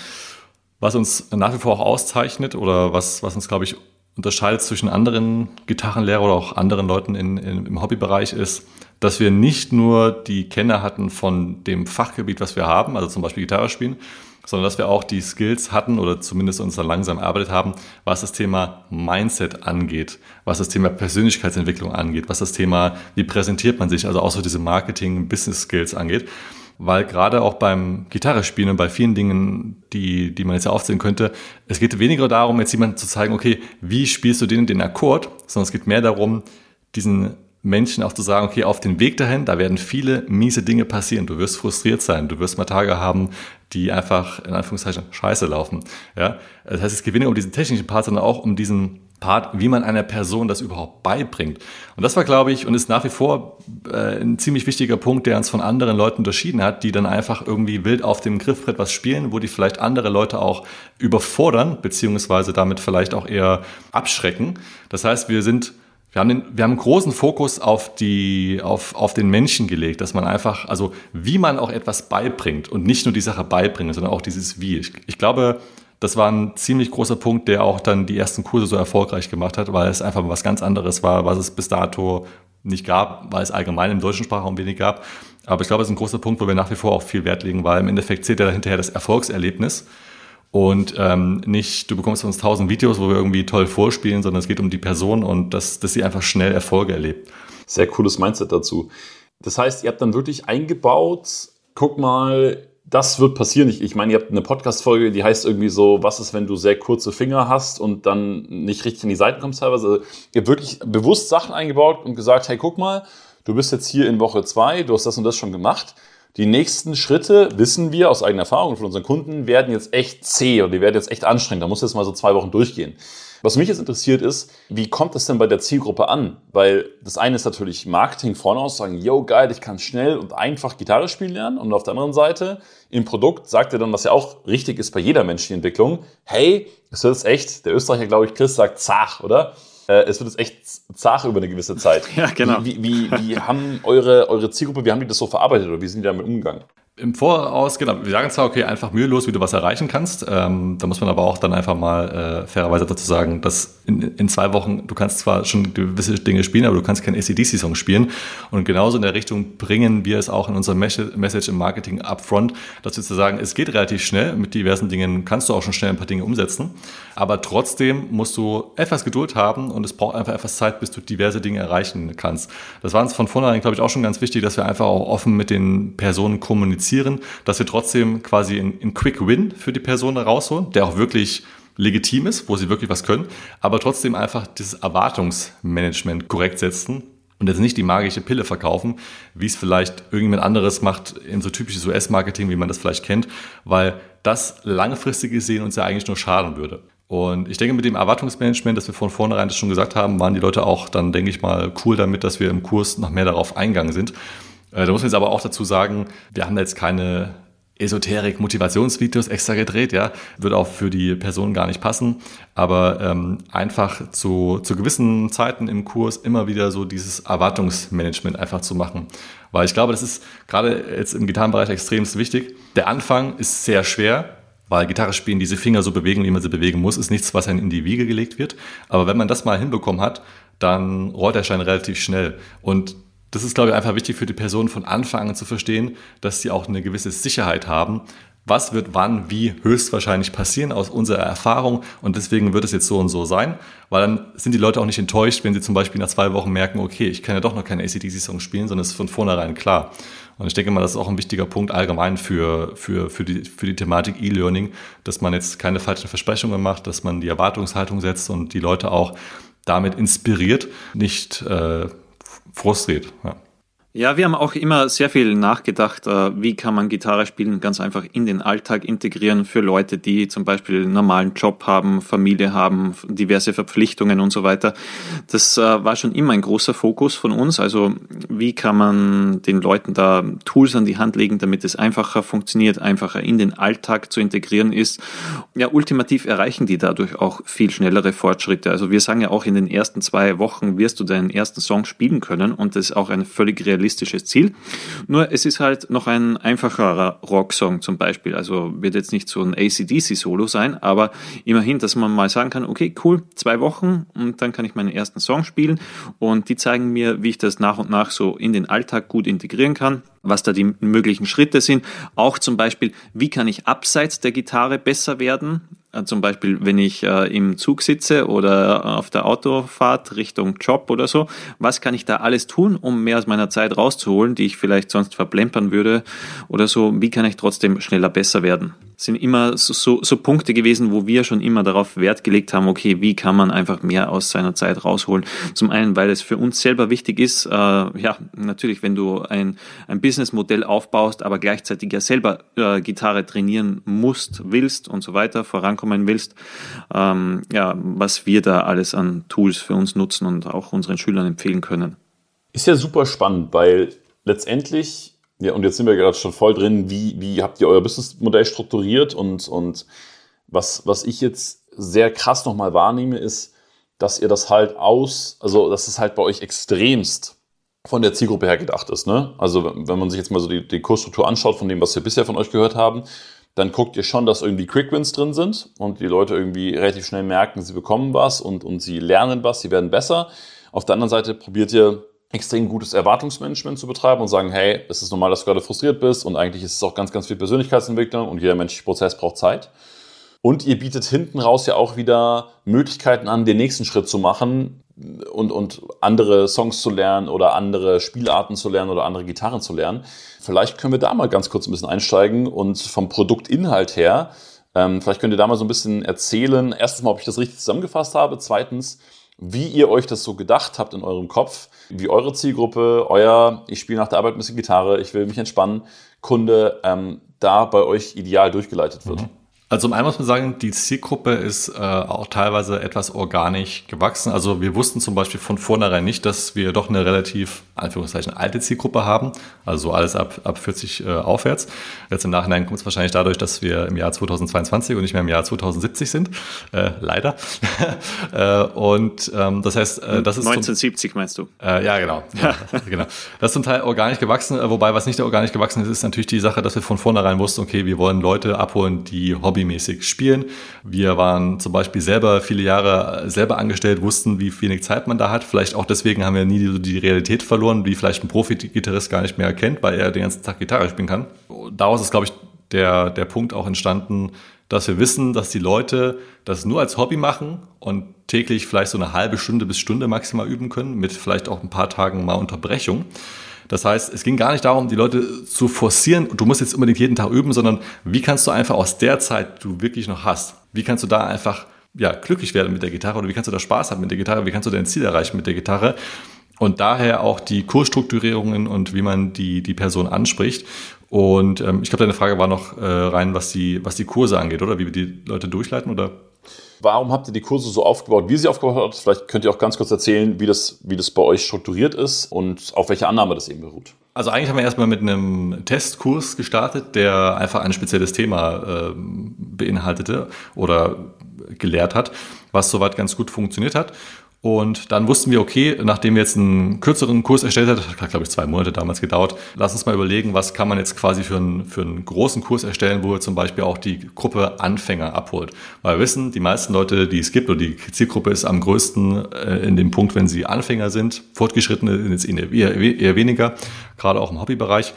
was uns nach wie vor auch auszeichnet oder was, was uns, glaube ich, unterscheidet zwischen anderen Gitarrenlehrern oder auch anderen Leuten in, in, im Hobbybereich ist, dass wir nicht nur die Kenner hatten von dem Fachgebiet, was wir haben, also zum Beispiel Gitarre spielen, sondern dass wir auch die Skills hatten oder zumindest uns dann langsam erarbeitet haben, was das Thema Mindset angeht, was das Thema Persönlichkeitsentwicklung angeht, was das Thema, wie präsentiert man sich, also auch so diese Marketing, Business Skills angeht weil gerade auch beim Gitarre spielen und bei vielen Dingen, die, die man jetzt ja aufzählen könnte, es geht weniger darum, jetzt jemandem zu zeigen, okay, wie spielst du den den Akkord, sondern es geht mehr darum, diesen Menschen auch zu sagen, okay, auf den Weg dahin, da werden viele miese Dinge passieren. Du wirst frustriert sein, du wirst mal Tage haben, die einfach in Anführungszeichen scheiße laufen. Ja, das heißt, es geht weniger um diesen technischen Part, sondern auch um diesen Part, wie man einer Person das überhaupt beibringt. Und das war, glaube ich, und ist nach wie vor äh, ein ziemlich wichtiger Punkt, der uns von anderen Leuten unterschieden hat, die dann einfach irgendwie wild auf dem Griffbrett was spielen, wo die vielleicht andere Leute auch überfordern, beziehungsweise damit vielleicht auch eher abschrecken. Das heißt, wir sind wir haben, den, wir haben großen Fokus auf, die, auf, auf den Menschen gelegt, dass man einfach, also wie man auch etwas beibringt und nicht nur die Sache beibringen, sondern auch dieses Wie. Ich, ich glaube, das war ein ziemlich großer Punkt, der auch dann die ersten Kurse so erfolgreich gemacht hat, weil es einfach was ganz anderes war, was es bis dato nicht gab, weil es allgemein im deutschen Sprachraum wenig gab. Aber ich glaube, es ist ein großer Punkt, wo wir nach wie vor auch viel Wert legen, weil im Endeffekt zählt ja hinterher das Erfolgserlebnis und ähm, nicht, du bekommst von uns tausend Videos, wo wir irgendwie toll vorspielen, sondern es geht um die Person und dass, dass sie einfach schnell Erfolge erlebt. Sehr cooles Mindset dazu. Das heißt, ihr habt dann wirklich eingebaut, guck mal, das wird passieren. Ich, ich meine, ihr habt eine Podcast-Folge, die heißt irgendwie so, was ist, wenn du sehr kurze Finger hast und dann nicht richtig in die Seiten kommst teilweise. Also, ihr habt wirklich bewusst Sachen eingebaut und gesagt, hey, guck mal, du bist jetzt hier in Woche zwei, du hast das und das schon gemacht. Die nächsten Schritte, wissen wir aus eigener Erfahrung von unseren Kunden, werden jetzt echt zäh und die werden jetzt echt anstrengend. Da muss jetzt mal so zwei Wochen durchgehen. Was mich jetzt interessiert ist, wie kommt es denn bei der Zielgruppe an? Weil das eine ist natürlich Marketing vorne aus, sagen, yo, geil, ich kann schnell und einfach Gitarre spielen lernen. Und auf der anderen Seite, im Produkt sagt er dann, was ja auch richtig ist bei jeder menschlichen Entwicklung, hey, es jetzt echt, der Österreicher, glaube ich, Chris sagt zach, oder? Äh, es wird jetzt echt zach über eine gewisse Zeit. Ja, genau. Wie, wie, wie, wie haben eure, eure Zielgruppe, wie haben die das so verarbeitet oder wie sind die damit umgegangen? Im Voraus, genau, wir sagen zwar, okay, einfach mühelos, wie du was erreichen kannst. Ähm, da muss man aber auch dann einfach mal äh, fairerweise dazu sagen, dass in, in zwei Wochen, du kannst zwar schon gewisse Dinge spielen, aber du kannst keinen ACDC-Song spielen. Und genauso in der Richtung bringen wir es auch in unserem Message im Marketing upfront, dass wir zu sagen, es geht relativ schnell, mit diversen Dingen kannst du auch schon schnell ein paar Dinge umsetzen. Aber trotzdem musst du etwas Geduld haben und es braucht einfach etwas Zeit, bis du diverse Dinge erreichen kannst. Das war uns von vornherein, glaube ich, auch schon ganz wichtig, dass wir einfach auch offen mit den Personen kommunizieren kommunizieren, dass wir trotzdem quasi einen Quick Win für die Person rausholen, der auch wirklich legitim ist, wo sie wirklich was können, aber trotzdem einfach dieses Erwartungsmanagement korrekt setzen und jetzt nicht die magische Pille verkaufen, wie es vielleicht irgendjemand anderes macht in so typisches US-Marketing, wie man das vielleicht kennt, weil das langfristig gesehen uns ja eigentlich nur schaden würde. Und ich denke, mit dem Erwartungsmanagement, das wir von vornherein das schon gesagt haben, waren die Leute auch dann, denke ich mal, cool damit, dass wir im Kurs noch mehr darauf eingegangen sind. Äh, da muss man jetzt aber auch dazu sagen, wir haben jetzt keine Esoterik, Motivationsvideos extra gedreht, ja, würde auch für die Person gar nicht passen, aber ähm, einfach zu, zu gewissen Zeiten im Kurs immer wieder so dieses Erwartungsmanagement einfach zu machen, weil ich glaube, das ist gerade jetzt im Gitarrenbereich extrem wichtig. Der Anfang ist sehr schwer, weil Gitarre spielen, diese Finger so bewegen, wie man sie bewegen muss, ist nichts, was einem in die Wiege gelegt wird. Aber wenn man das mal hinbekommen hat, dann rollt der Schein relativ schnell. Und das ist, glaube ich, einfach wichtig für die Person von Anfang an zu verstehen, dass sie auch eine gewisse Sicherheit haben. Was wird wann, wie höchstwahrscheinlich passieren aus unserer Erfahrung und deswegen wird es jetzt so und so sein, weil dann sind die Leute auch nicht enttäuscht, wenn sie zum Beispiel nach zwei Wochen merken, okay, ich kann ja doch noch keine ACDC-Song spielen, sondern es ist von vornherein klar. Und ich denke mal, das ist auch ein wichtiger Punkt allgemein für, für, für, die, für die Thematik E-Learning, dass man jetzt keine falschen Versprechungen macht, dass man die Erwartungshaltung setzt und die Leute auch damit inspiriert, nicht äh, frustriert. Ja. Ja, wir haben auch immer sehr viel nachgedacht, äh, wie kann man Gitarre spielen ganz einfach in den Alltag integrieren für Leute, die zum Beispiel einen normalen Job haben, Familie haben, diverse Verpflichtungen und so weiter. Das äh, war schon immer ein großer Fokus von uns. Also wie kann man den Leuten da Tools an die Hand legen, damit es einfacher funktioniert, einfacher in den Alltag zu integrieren ist. Ja, ultimativ erreichen die dadurch auch viel schnellere Fortschritte. Also wir sagen ja auch in den ersten zwei Wochen wirst du deinen ersten Song spielen können und das ist auch eine völlig realistische realistisches Ziel. Nur es ist halt noch ein einfacherer Rocksong zum Beispiel. Also wird jetzt nicht so ein ACDC-Solo sein, aber immerhin, dass man mal sagen kann, okay, cool, zwei Wochen und dann kann ich meinen ersten Song spielen und die zeigen mir, wie ich das nach und nach so in den Alltag gut integrieren kann was da die möglichen Schritte sind. Auch zum Beispiel, wie kann ich abseits der Gitarre besser werden? Äh, zum Beispiel, wenn ich äh, im Zug sitze oder auf der Autofahrt Richtung Job oder so, was kann ich da alles tun, um mehr aus meiner Zeit rauszuholen, die ich vielleicht sonst verplempern würde oder so? Wie kann ich trotzdem schneller besser werden? Sind immer so, so, so Punkte gewesen, wo wir schon immer darauf Wert gelegt haben, okay, wie kann man einfach mehr aus seiner Zeit rausholen? Zum einen, weil es für uns selber wichtig ist, äh, ja, natürlich, wenn du ein, ein Businessmodell aufbaust, aber gleichzeitig ja selber äh, Gitarre trainieren musst, willst und so weiter, vorankommen willst, ähm, ja, was wir da alles an Tools für uns nutzen und auch unseren Schülern empfehlen können. Ist ja super spannend, weil letztendlich ja, und jetzt sind wir gerade schon voll drin. Wie, wie habt ihr euer Businessmodell strukturiert? Und, und was, was ich jetzt sehr krass nochmal wahrnehme, ist, dass ihr das halt aus, also dass es halt bei euch extremst von der Zielgruppe her gedacht ist. Ne? Also wenn man sich jetzt mal so die, die Kursstruktur anschaut von dem, was wir bisher von euch gehört haben, dann guckt ihr schon, dass irgendwie Quick Wins drin sind und die Leute irgendwie relativ schnell merken, sie bekommen was und, und sie lernen was, sie werden besser. Auf der anderen Seite probiert ihr extrem gutes Erwartungsmanagement zu betreiben und sagen, hey, es ist normal, dass du gerade frustriert bist und eigentlich ist es auch ganz, ganz viel Persönlichkeitsentwicklung und jeder menschliche Prozess braucht Zeit. Und ihr bietet hinten raus ja auch wieder Möglichkeiten an, den nächsten Schritt zu machen und, und andere Songs zu lernen oder andere Spielarten zu lernen oder andere Gitarren zu lernen. Vielleicht können wir da mal ganz kurz ein bisschen einsteigen und vom Produktinhalt her, ähm, vielleicht könnt ihr da mal so ein bisschen erzählen, erstens mal, ob ich das richtig zusammengefasst habe, zweitens, wie ihr euch das so gedacht habt in eurem Kopf, wie eure Zielgruppe, euer, ich spiele nach der Arbeit ein bisschen Gitarre, ich will mich entspannen, Kunde ähm, da bei euch ideal durchgeleitet wird. Mhm. Also zum einen muss man sagen, die Zielgruppe ist äh, auch teilweise etwas organisch gewachsen. Also wir wussten zum Beispiel von vornherein nicht, dass wir doch eine relativ, Anführungszeichen, alte Zielgruppe haben. Also alles ab, ab 40 äh, aufwärts. Jetzt im Nachhinein kommt es wahrscheinlich dadurch, dass wir im Jahr 2022 und nicht mehr im Jahr 2070 sind. Äh, leider. äh, und ähm, das heißt, äh, das ist... 1970 meinst du? Äh, ja, genau. Ja, genau. Das ist zum Teil organisch gewachsen, wobei was nicht organisch gewachsen ist, ist natürlich die Sache, dass wir von vornherein wussten, okay, wir wollen Leute abholen, die Hobby hobbymäßig spielen. Wir waren zum Beispiel selber viele Jahre selber angestellt, wussten, wie wenig Zeit man da hat. Vielleicht auch deswegen haben wir nie die, die Realität verloren, wie vielleicht ein Profi-Gitarrist gar nicht mehr erkennt, weil er den ganzen Tag Gitarre spielen kann. Daraus ist, glaube ich, der, der Punkt auch entstanden, dass wir wissen, dass die Leute das nur als Hobby machen und täglich vielleicht so eine halbe Stunde bis Stunde maximal üben können, mit vielleicht auch ein paar Tagen mal Unterbrechung. Das heißt, es ging gar nicht darum, die Leute zu forcieren, du musst jetzt unbedingt jeden Tag üben, sondern wie kannst du einfach aus der Zeit, die du wirklich noch hast, wie kannst du da einfach ja, glücklich werden mit der Gitarre oder wie kannst du da Spaß haben mit der Gitarre, wie kannst du dein Ziel erreichen mit der Gitarre und daher auch die Kursstrukturierungen und wie man die, die Person anspricht. Und ähm, ich glaube, deine Frage war noch äh, rein, was die, was die Kurse angeht, oder? Wie wir die Leute durchleiten, oder? Warum habt ihr die Kurse so aufgebaut, wie sie aufgebaut habt? Vielleicht könnt ihr auch ganz kurz erzählen, wie das, wie das bei euch strukturiert ist und auf welche Annahme das eben beruht. Also eigentlich haben wir erstmal mit einem Testkurs gestartet, der einfach ein spezielles Thema äh, beinhaltete oder gelehrt hat, was soweit ganz gut funktioniert hat. Und dann wussten wir, okay, nachdem wir jetzt einen kürzeren Kurs erstellt hat, hat glaube ich zwei Monate damals gedauert, lass uns mal überlegen, was kann man jetzt quasi für einen, für einen großen Kurs erstellen, wo er zum Beispiel auch die Gruppe Anfänger abholt. Weil wir wissen, die meisten Leute, die es gibt, oder die Zielgruppe ist am größten äh, in dem Punkt, wenn sie Anfänger sind, Fortgeschrittene sind jetzt eher, eher weniger, gerade auch im Hobbybereich.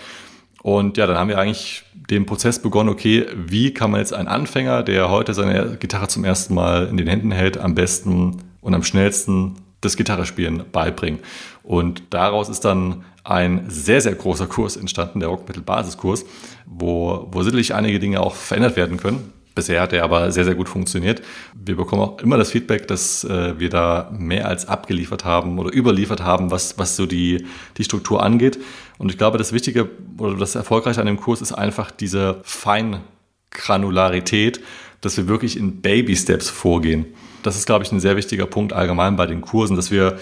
Und ja, dann haben wir eigentlich den Prozess begonnen, okay, wie kann man jetzt einen Anfänger, der heute seine Gitarre zum ersten Mal in den Händen hält, am besten und am schnellsten das Gitarrespielen beibringen. Und daraus ist dann ein sehr, sehr großer Kurs entstanden, der Rockmittel-Basiskurs, wo, wo sicherlich einige Dinge auch verändert werden können. Bisher hat er aber sehr, sehr gut funktioniert. Wir bekommen auch immer das Feedback, dass äh, wir da mehr als abgeliefert haben oder überliefert haben, was, was so die, die Struktur angeht. Und ich glaube, das Wichtige oder das Erfolgreiche an dem Kurs ist einfach diese Feingranularität, dass wir wirklich in Baby-Steps vorgehen. Das ist, glaube ich, ein sehr wichtiger Punkt allgemein bei den Kursen, dass wir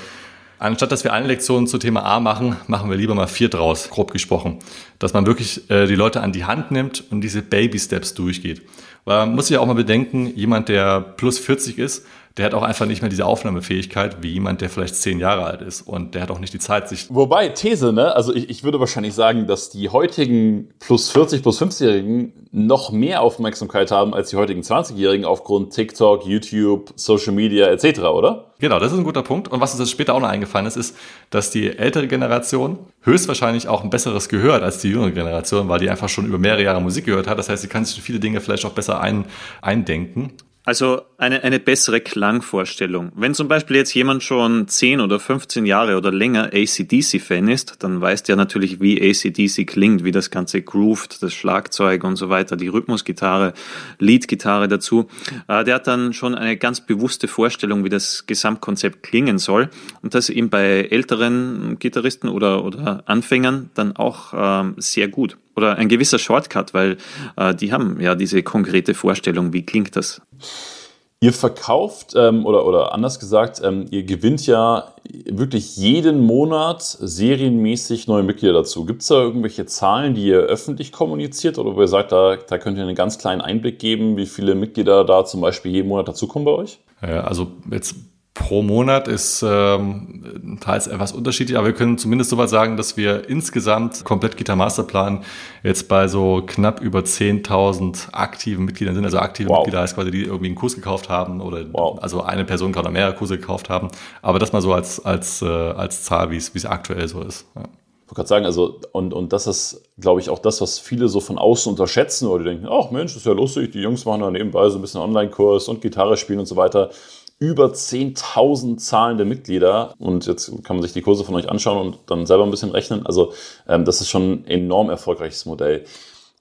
Anstatt dass wir eine Lektion zu Thema A machen, machen wir lieber mal vier draus, grob gesprochen. Dass man wirklich äh, die Leute an die Hand nimmt und diese Baby-Steps durchgeht. Weil man muss sich ja auch mal bedenken, jemand, der plus 40 ist, der hat auch einfach nicht mehr diese Aufnahmefähigkeit wie jemand, der vielleicht zehn Jahre alt ist und der hat auch nicht die Zeit, sich. Wobei, These, ne? Also ich, ich würde wahrscheinlich sagen, dass die heutigen plus 40, plus 50-Jährigen noch mehr Aufmerksamkeit haben als die heutigen 20-Jährigen aufgrund TikTok, YouTube, Social Media etc., oder? Genau, das ist ein guter Punkt. Und was uns später auch noch eingefallen ist, ist, dass die ältere Generation höchstwahrscheinlich auch ein besseres Gehör hat als die jüngere Generation, weil die einfach schon über mehrere Jahre Musik gehört hat. Das heißt, sie kann sich viele Dinge vielleicht auch besser ein, eindenken. Also eine, eine bessere Klangvorstellung. Wenn zum Beispiel jetzt jemand schon 10 oder 15 Jahre oder länger ACDC-Fan ist, dann weiß der natürlich, wie ACDC klingt, wie das Ganze grooved, das Schlagzeug und so weiter, die Rhythmusgitarre, Leadgitarre dazu. Äh, der hat dann schon eine ganz bewusste Vorstellung, wie das Gesamtkonzept klingen soll. Und das eben bei älteren Gitarristen oder, oder Anfängern dann auch ähm, sehr gut oder ein gewisser Shortcut, weil äh, die haben ja diese konkrete Vorstellung, wie klingt das. Ihr verkauft ähm, oder, oder anders gesagt, ähm, ihr gewinnt ja wirklich jeden Monat serienmäßig neue Mitglieder dazu. Gibt es da irgendwelche Zahlen, die ihr öffentlich kommuniziert oder wo ihr sagt, da, da könnt ihr einen ganz kleinen Einblick geben, wie viele Mitglieder da zum Beispiel jeden Monat dazukommen bei euch? Ja, also jetzt pro Monat ist ähm, teils etwas unterschiedlich, aber wir können zumindest so weit sagen, dass wir insgesamt komplett Gitar Masterplan jetzt bei so knapp über 10.000 aktiven Mitgliedern sind. Also aktive wow. Mitglieder heißt quasi, die irgendwie einen Kurs gekauft haben oder wow. also eine Person kann auch mehrere Kurse gekauft haben. Aber das mal so als, als, äh, als Zahl, wie es, aktuell so ist. Ja. Ich wollte gerade sagen, also, und, und das ist, glaube ich, auch das, was viele so von außen unterschätzen oder die denken, ach Mensch, das ist ja lustig, die Jungs machen da nebenbei so ein bisschen Online-Kurs und Gitarre spielen und so weiter über 10.000 zahlende Mitglieder. Und jetzt kann man sich die Kurse von euch anschauen und dann selber ein bisschen rechnen. Also ähm, das ist schon ein enorm erfolgreiches Modell.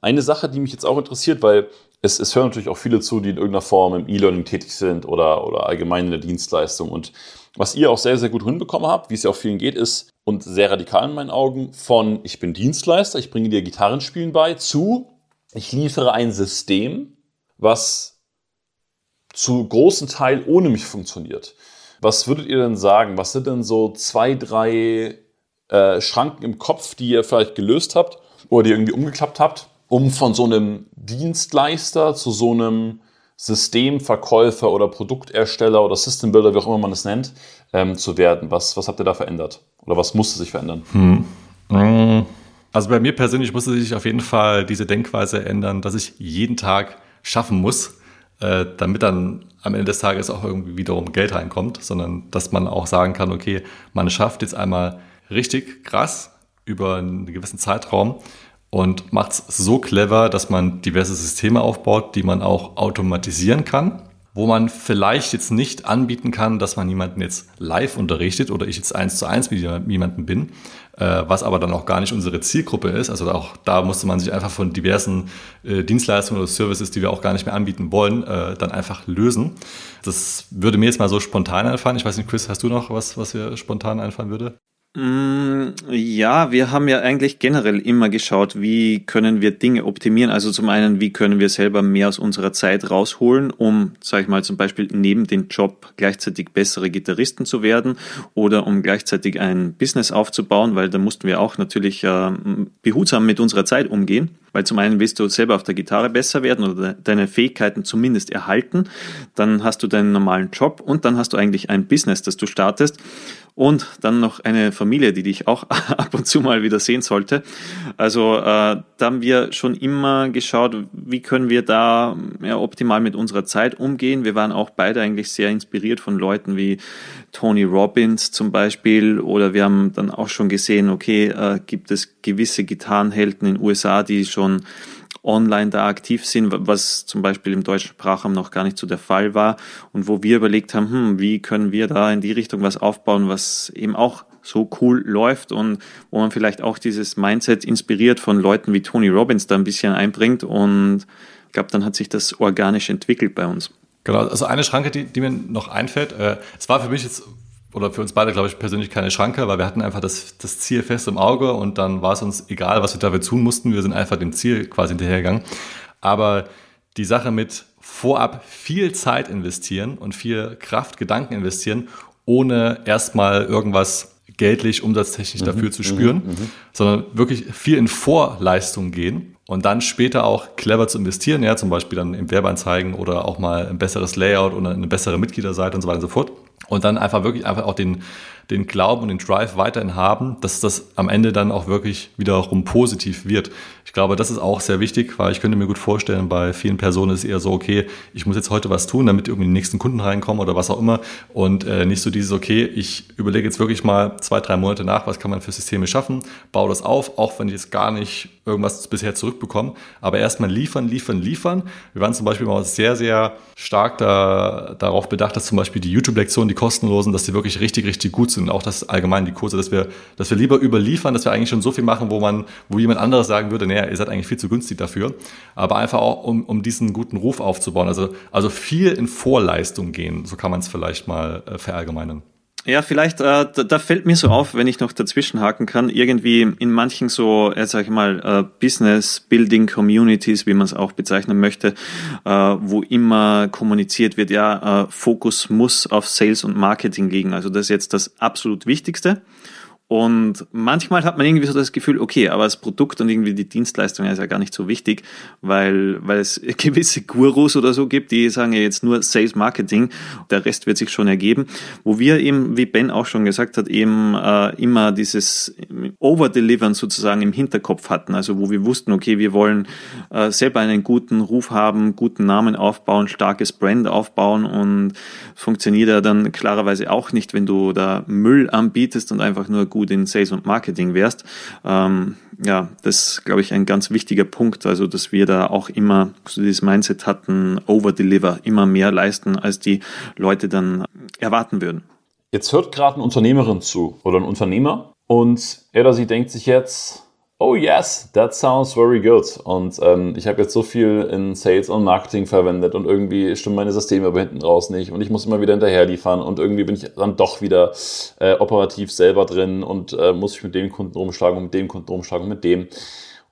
Eine Sache, die mich jetzt auch interessiert, weil es, es hören natürlich auch viele zu, die in irgendeiner Form im E-Learning tätig sind oder, oder allgemein in der Dienstleistung. Und was ihr auch sehr, sehr gut hinbekommen habt, wie es ja auch vielen geht, ist, und sehr radikal in meinen Augen, von ich bin Dienstleister, ich bringe dir Gitarrenspielen bei, zu ich liefere ein System, was zu großen Teil ohne mich funktioniert. Was würdet ihr denn sagen? Was sind denn so zwei, drei äh, Schranken im Kopf, die ihr vielleicht gelöst habt oder die ihr irgendwie umgeklappt habt, um von so einem Dienstleister zu so einem Systemverkäufer oder Produktersteller oder System Builder, wie auch immer man es nennt, ähm, zu werden? Was, was habt ihr da verändert? Oder was musste sich verändern? Hm. hm. Also bei mir persönlich musste sich auf jeden Fall diese Denkweise ändern, dass ich jeden Tag schaffen muss, äh, damit dann am Ende des Tages auch irgendwie wiederum Geld reinkommt, sondern dass man auch sagen kann, okay, man schafft jetzt einmal richtig krass über einen gewissen Zeitraum und macht es so clever, dass man diverse Systeme aufbaut, die man auch automatisieren kann wo man vielleicht jetzt nicht anbieten kann, dass man jemanden jetzt live unterrichtet oder ich jetzt eins zu eins mit jemandem bin, was aber dann auch gar nicht unsere Zielgruppe ist. Also auch da musste man sich einfach von diversen äh, Dienstleistungen oder Services, die wir auch gar nicht mehr anbieten wollen, äh, dann einfach lösen. Das würde mir jetzt mal so spontan einfallen. Ich weiß nicht, Chris, hast du noch was, was mir spontan einfallen würde? Mm, ja, wir haben ja eigentlich generell immer geschaut, wie können wir Dinge optimieren. Also zum einen, wie können wir selber mehr aus unserer Zeit rausholen, um, sage ich mal, zum Beispiel neben dem Job gleichzeitig bessere Gitarristen zu werden oder um gleichzeitig ein Business aufzubauen, weil da mussten wir auch natürlich äh, behutsam mit unserer Zeit umgehen. Weil zum einen willst du selber auf der Gitarre besser werden oder deine Fähigkeiten zumindest erhalten. Dann hast du deinen normalen Job und dann hast du eigentlich ein Business, das du startest und dann noch eine Familie, die dich auch ab und zu mal wieder sehen sollte. Also äh, da haben wir schon immer geschaut, wie können wir da ja, optimal mit unserer Zeit umgehen. Wir waren auch beide eigentlich sehr inspiriert von Leuten wie Tony Robbins zum Beispiel oder wir haben dann auch schon gesehen, okay, äh, gibt es gewisse Gitarrenhelden in den USA, die schon online da aktiv sind, was zum Beispiel im deutschen Sprachraum noch gar nicht so der Fall war und wo wir überlegt haben, hm, wie können wir da in die Richtung was aufbauen, was eben auch so cool läuft und wo man vielleicht auch dieses Mindset inspiriert von Leuten wie Tony Robbins da ein bisschen einbringt und ich glaube, dann hat sich das organisch entwickelt bei uns. Genau, also eine Schranke, die, die mir noch einfällt, äh, es war für mich jetzt oder für uns beide, glaube ich, persönlich keine Schranke, weil wir hatten einfach das, das Ziel fest im Auge und dann war es uns egal, was wir dafür tun mussten. Wir sind einfach dem Ziel quasi hinterhergegangen. Aber die Sache mit vorab viel Zeit investieren und viel Kraft, Gedanken investieren, ohne erstmal irgendwas geldlich, umsatztechnisch mhm, dafür zu spüren, mhm, mhm, sondern wirklich viel in Vorleistung gehen und dann später auch clever zu investieren, ja, zum Beispiel dann im Werbeanzeigen oder auch mal ein besseres Layout oder eine bessere Mitgliederseite und so weiter und so fort und dann einfach wirklich einfach auch den, den Glauben und den Drive weiterhin haben, dass das am Ende dann auch wirklich wiederum positiv wird. Ich glaube, das ist auch sehr wichtig, weil ich könnte mir gut vorstellen, bei vielen Personen ist es eher so, okay, ich muss jetzt heute was tun, damit irgendwie die nächsten Kunden reinkommen oder was auch immer und äh, nicht so dieses, okay, ich überlege jetzt wirklich mal zwei, drei Monate nach, was kann man für Systeme schaffen, baue das auf, auch wenn ich jetzt gar nicht irgendwas bisher zurückbekomme, aber erstmal liefern, liefern, liefern. Wir waren zum Beispiel mal sehr, sehr stark da, darauf bedacht, dass zum Beispiel die YouTube-Lektionen, die kostenlosen, dass die wirklich richtig, richtig gut sind. Auch das allgemein die Kurse, dass wir, dass wir lieber überliefern, dass wir eigentlich schon so viel machen, wo man, wo jemand anderes sagen würde, naja, ihr seid eigentlich viel zu günstig dafür. Aber einfach auch, um, um diesen guten Ruf aufzubauen. Also, also viel in Vorleistung gehen. So kann man es vielleicht mal äh, verallgemeinern. Ja, vielleicht, äh, da, da fällt mir so auf, wenn ich noch dazwischen haken kann, irgendwie in manchen so, äh, sag ich mal, äh, Business Building Communities, wie man es auch bezeichnen möchte, äh, wo immer kommuniziert wird, ja, äh, Fokus muss auf Sales und Marketing liegen. Also das ist jetzt das absolut Wichtigste. Und manchmal hat man irgendwie so das Gefühl, okay, aber das Produkt und irgendwie die Dienstleistung ist ja gar nicht so wichtig, weil, weil es gewisse Gurus oder so gibt, die sagen ja jetzt nur Sales Marketing, der Rest wird sich schon ergeben. Wo wir eben, wie Ben auch schon gesagt hat, eben äh, immer dieses Overdelivern sozusagen im Hinterkopf hatten. Also wo wir wussten, okay, wir wollen äh, selber einen guten Ruf haben, guten Namen aufbauen, starkes Brand aufbauen und funktioniert ja dann klarerweise auch nicht, wenn du da Müll anbietest und einfach nur gut gut in Sales und Marketing wärst. Ähm, ja, das ist, glaube ich, ein ganz wichtiger Punkt. Also, dass wir da auch immer so dieses Mindset hatten, over-deliver, immer mehr leisten, als die Leute dann erwarten würden. Jetzt hört gerade eine Unternehmerin zu oder ein Unternehmer und er oder sie denkt sich jetzt, oh yes, that sounds very good. Und ähm, ich habe jetzt so viel in Sales und Marketing verwendet und irgendwie stimmen meine Systeme aber hinten raus nicht und ich muss immer wieder hinterher liefern und irgendwie bin ich dann doch wieder äh, operativ selber drin und äh, muss ich mit dem Kunden rumschlagen und mit dem Kunden rumschlagen und mit dem.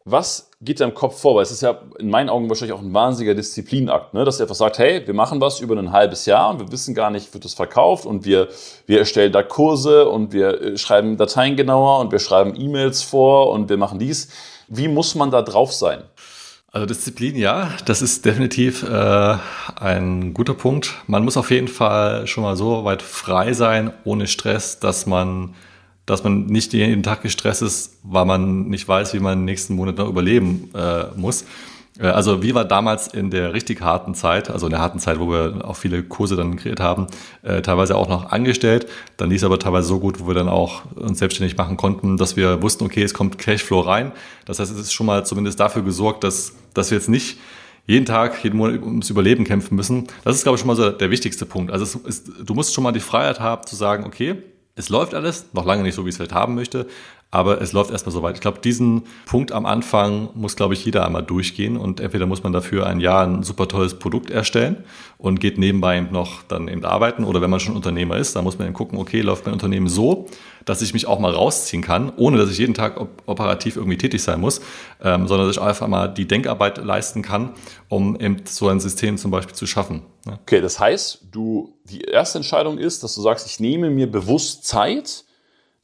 Was geht da im Kopf vor? Weil es ist ja in meinen Augen wahrscheinlich auch ein wahnsinniger Disziplinakt, ne? dass er einfach sagt, hey, wir machen was über ein halbes Jahr und wir wissen gar nicht, wird das verkauft und wir, wir erstellen da Kurse und wir äh, schreiben Dateien genauer und wir schreiben E-Mails vor und wir machen dies. Wie muss man da drauf sein? Also Disziplin, ja, das ist definitiv äh, ein guter Punkt. Man muss auf jeden Fall schon mal so weit frei sein, ohne Stress, dass man dass man nicht jeden Tag gestresst ist, weil man nicht weiß, wie man nächsten Monat noch überleben äh, muss. Äh, also wie war damals in der richtig harten Zeit, also in der harten Zeit, wo wir auch viele Kurse dann kreiert haben, äh, teilweise auch noch angestellt. Dann lief es aber teilweise so gut, wo wir dann auch uns selbstständig machen konnten, dass wir wussten, okay, es kommt Cashflow rein. Das heißt, es ist schon mal zumindest dafür gesorgt, dass, dass wir jetzt nicht jeden Tag, jeden Monat ums Überleben kämpfen müssen. Das ist, glaube ich, schon mal so der wichtigste Punkt. Also ist, du musst schon mal die Freiheit haben zu sagen, okay, es läuft alles, noch lange nicht so, wie ich es vielleicht haben möchte, Aber es läuft erstmal so weit. Ich glaube, diesen Punkt am Anfang muss, glaube ich, jeder einmal durchgehen und entweder muss man dafür ein Jahr ein super tolles Produkt erstellen und geht nebenbei noch dann eben arbeiten oder wenn man schon Unternehmer ist, dann muss man eben gucken, okay, läuft mein Unternehmen so, dass ich mich auch mal rausziehen kann, ohne dass ich jeden Tag op operativ irgendwie tätig sein muss, ähm, sondern dass ich einfach mal die Denkarbeit leisten kann, um eben so ein System zum Beispiel zu schaffen. Ne? Okay, das heißt, du, die erste Entscheidung ist, dass du sagst, ich nehme mir bewusst Zeit,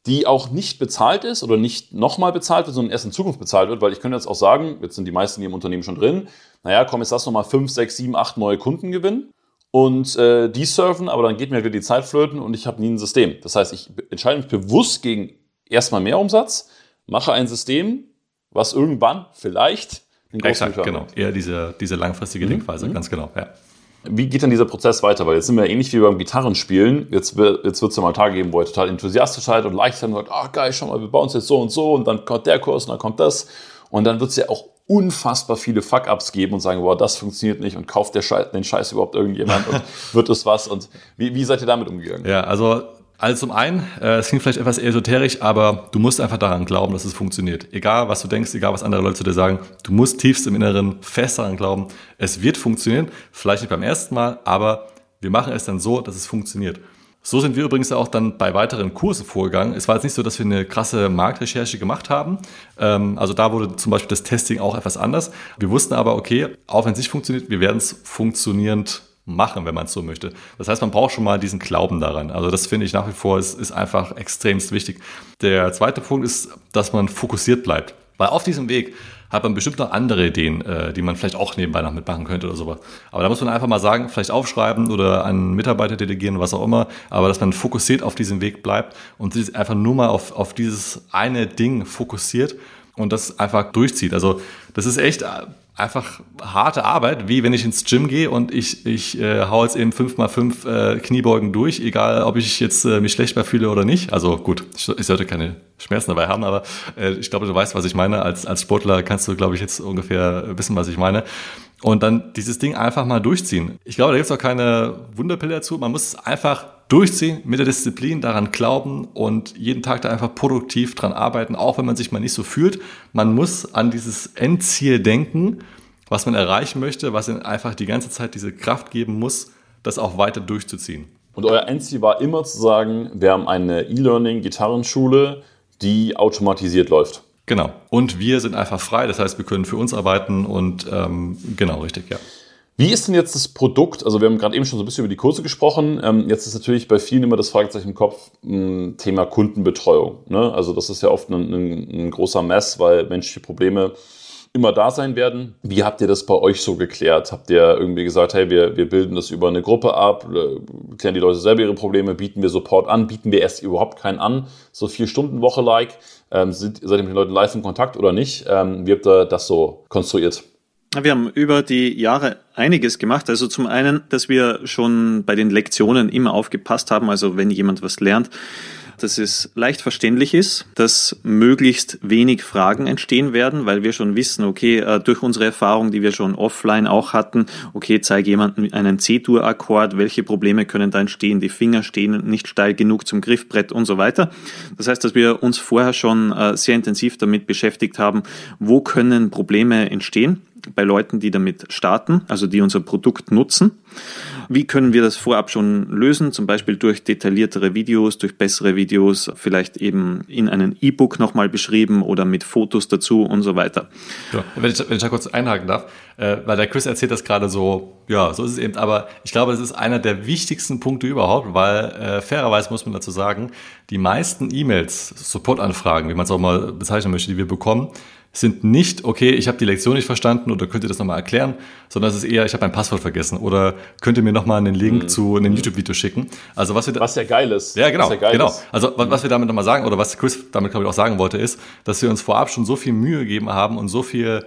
die auch nicht bezahlt ist oder nicht nochmal bezahlt wird, sondern erst in Zukunft bezahlt wird, weil ich könnte jetzt auch sagen, jetzt sind die meisten hier im Unternehmen schon drin, naja, komm, jetzt lass nochmal fünf, sechs, sieben, acht neue Kunden gewinnen und äh, die surfen, aber dann geht mir wieder die Zeit flöten und ich habe nie ein System. Das heißt, ich entscheide mich bewusst gegen erstmal mehr Umsatz, mache ein System, was irgendwann vielleicht den großen Exakt, genau. Eher diese, diese langfristige mhm. Denkweise, mhm. ganz genau, ja. Wie geht dann dieser Prozess weiter? Weil jetzt sind wir ähnlich wie beim Gitarrenspielen. Jetzt, wird, jetzt wird es ja mal Tage geben, wo ihr total enthusiastisch seid und leicht seid und sagt, ah geil, schau mal, wir bauen es jetzt so und so und dann kommt der Kurs und dann kommt das. Und dann wird es ja auch unfassbar viele Fuck-Ups geben und sagen, boah, das funktioniert nicht und kauft der Scheiß, den Scheiß überhaupt irgendjemand und wird es was? Und wie, wie seid ihr damit umgegangen? Ja, also also zum einen, äh, es klingt vielleicht etwas esoterisch, aber du musst einfach daran glauben, dass es funktioniert. Egal, was du denkst, egal, was andere Leute zu dir sagen, du musst tiefst im Inneren fest daran glauben, es wird funktionieren. Vielleicht nicht beim ersten Mal, aber wir machen es dann so, dass es funktioniert. So sind wir übrigens auch dann bei weiteren Kursen vorgegangen. Es war jetzt nicht so, dass wir eine krasse Marktrecherche gemacht haben. Ähm, also da wurde zum Beispiel das Testing auch etwas anders. Wir wussten aber, okay, auch wenn es nicht funktioniert, wir werden es funktionierend machen, wenn man es so möchte. Das heißt, man braucht schon mal diesen Glauben daran. Also das finde ich nach wie vor ist, ist einfach extremst wichtig. Der zweite Punkt ist, dass man fokussiert bleibt. Weil auf diesem Weg hat man bestimmt noch andere Ideen, äh, die man vielleicht auch nebenbei noch mitmachen könnte oder sowas. Aber da muss man einfach mal sagen, vielleicht aufschreiben oder an Mitarbeiter delegieren, was auch immer, aber dass man fokussiert auf diesem Weg bleibt und sich einfach nur mal auf, auf dieses eine Ding fokussiert und das einfach durchzieht. Also das ist echt einfach harte Arbeit, wie wenn ich ins Gym gehe und ich, ich äh, hau jetzt eben fünf mal fünf äh, Kniebeugen durch, egal ob ich jetzt äh, mich schlecht fühle oder nicht. Also gut, ich, ich sollte keine Schmerzen dabei haben, aber äh, ich glaube, du weißt, was ich meine. Als, als Sportler kannst du, glaube ich, jetzt ungefähr wissen, was ich meine. Und dann dieses Ding einfach mal durchziehen. Ich glaube, da gibt es auch keine Wunderpille dazu. Man muss einfach durchziehen, mit der Disziplin daran glauben und jeden Tag da einfach produktiv dran arbeiten, auch wenn man sich mal nicht so fühlt. Man muss an dieses Endziel denken, was man erreichen möchte, was einfach die ganze Zeit diese Kraft geben muss, das auch weiter durchzuziehen. Und euer Endziel war immer zu sagen, wir haben eine E-Learning-Gitarrenschule, die automatisiert läuft. Genau. Und wir sind einfach frei, das heißt, wir können für uns arbeiten und ähm, genau richtig, ja. Wie ist denn jetzt das Produkt? Also wir haben gerade eben schon so ein bisschen über die Kurse gesprochen. Ähm, jetzt ist natürlich bei vielen immer das Fragezeichen im Kopf, ein Thema Kundenbetreuung. Ne? Also das ist ja oft ein, ein, ein großer Mess, weil menschliche Probleme immer da sein werden. Wie habt ihr das bei euch so geklärt? Habt ihr irgendwie gesagt, hey, wir, wir bilden das über eine Gruppe ab, äh, klären die Leute selber ihre Probleme, bieten wir Support an, bieten wir erst überhaupt keinen an, so vier Stunden Woche like, ähm, seid ihr mit den Leuten live in Kontakt oder nicht? Ähm, wie habt ihr das so konstruiert? Wir haben über die Jahre einiges gemacht. Also zum einen, dass wir schon bei den Lektionen immer aufgepasst haben, also wenn jemand was lernt, dass es leicht verständlich ist, dass möglichst wenig Fragen entstehen werden, weil wir schon wissen, okay, äh, durch unsere Erfahrung, die wir schon offline auch hatten, okay, zeige jemandem einen C-Dur-Akkord, welche Probleme können da entstehen, die Finger stehen nicht steil genug zum Griffbrett und so weiter. Das heißt, dass wir uns vorher schon äh, sehr intensiv damit beschäftigt haben, wo können Probleme entstehen bei Leuten, die damit starten, also die unser Produkt nutzen. Wie können wir das vorab schon lösen? Zum Beispiel durch detailliertere Videos, durch bessere Videos, vielleicht eben in einem E-Book nochmal beschrieben oder mit Fotos dazu und so weiter. Ja, wenn, ich, wenn ich da kurz einhaken darf, äh, weil der Chris erzählt das gerade so, ja, so ist es eben, aber ich glaube, das ist einer der wichtigsten Punkte überhaupt, weil äh, fairerweise muss man dazu sagen, die meisten E-Mails, Supportanfragen, wie man es auch mal bezeichnen möchte, die wir bekommen, sind nicht, okay, ich habe die Lektion nicht verstanden oder könnt ihr das nochmal erklären, sondern es ist eher, ich habe mein Passwort vergessen oder könnt ihr mir nochmal einen Link mhm. zu einem YouTube-Video schicken. Also was wir was ja geil ist. Ja, genau, ja geil genau. Ist. Also was wir damit nochmal sagen oder was Chris damit glaube ich auch sagen wollte, ist, dass wir uns vorab schon so viel Mühe gegeben haben und so viel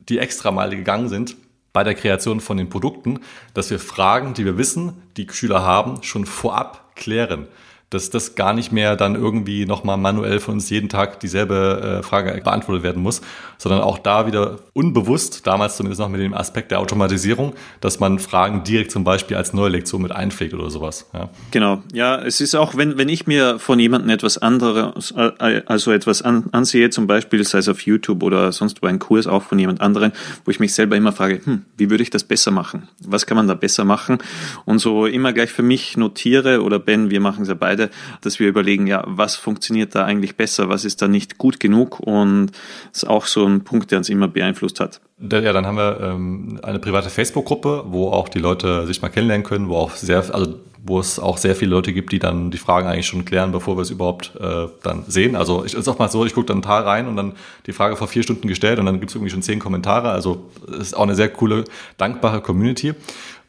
die extra Meile gegangen sind bei der Kreation von den Produkten, dass wir Fragen, die wir wissen, die Schüler haben, schon vorab klären. Dass das gar nicht mehr dann irgendwie nochmal manuell von uns jeden Tag dieselbe äh, Frage beantwortet werden muss, sondern auch da wieder unbewusst, damals zumindest noch mit dem Aspekt der Automatisierung, dass man Fragen direkt zum Beispiel als neue Lektion mit einpflegt oder sowas. Ja. Genau, ja, es ist auch, wenn, wenn ich mir von jemandem etwas anderes, äh, also etwas an, ansehe, zum Beispiel, sei es auf YouTube oder sonst wo ein Kurs auch von jemand anderen, wo ich mich selber immer frage, hm, wie würde ich das besser machen? Was kann man da besser machen? Und so immer gleich für mich notiere oder Ben, wir machen es ja beide, dass wir überlegen, ja, was funktioniert da eigentlich besser, was ist da nicht gut genug und das ist auch so ein Punkt, der uns immer beeinflusst hat. Ja, dann haben wir ähm, eine private Facebook-Gruppe, wo auch die Leute sich mal kennenlernen können, wo auch sehr, also wo es auch sehr viele Leute gibt, die dann die Fragen eigentlich schon klären, bevor wir es überhaupt äh, dann sehen. Also ich ist auch mal so, ich gucke dann Tag rein und dann die Frage vor vier Stunden gestellt und dann gibt es irgendwie schon zehn Kommentare. Also ist auch eine sehr coole, dankbare Community.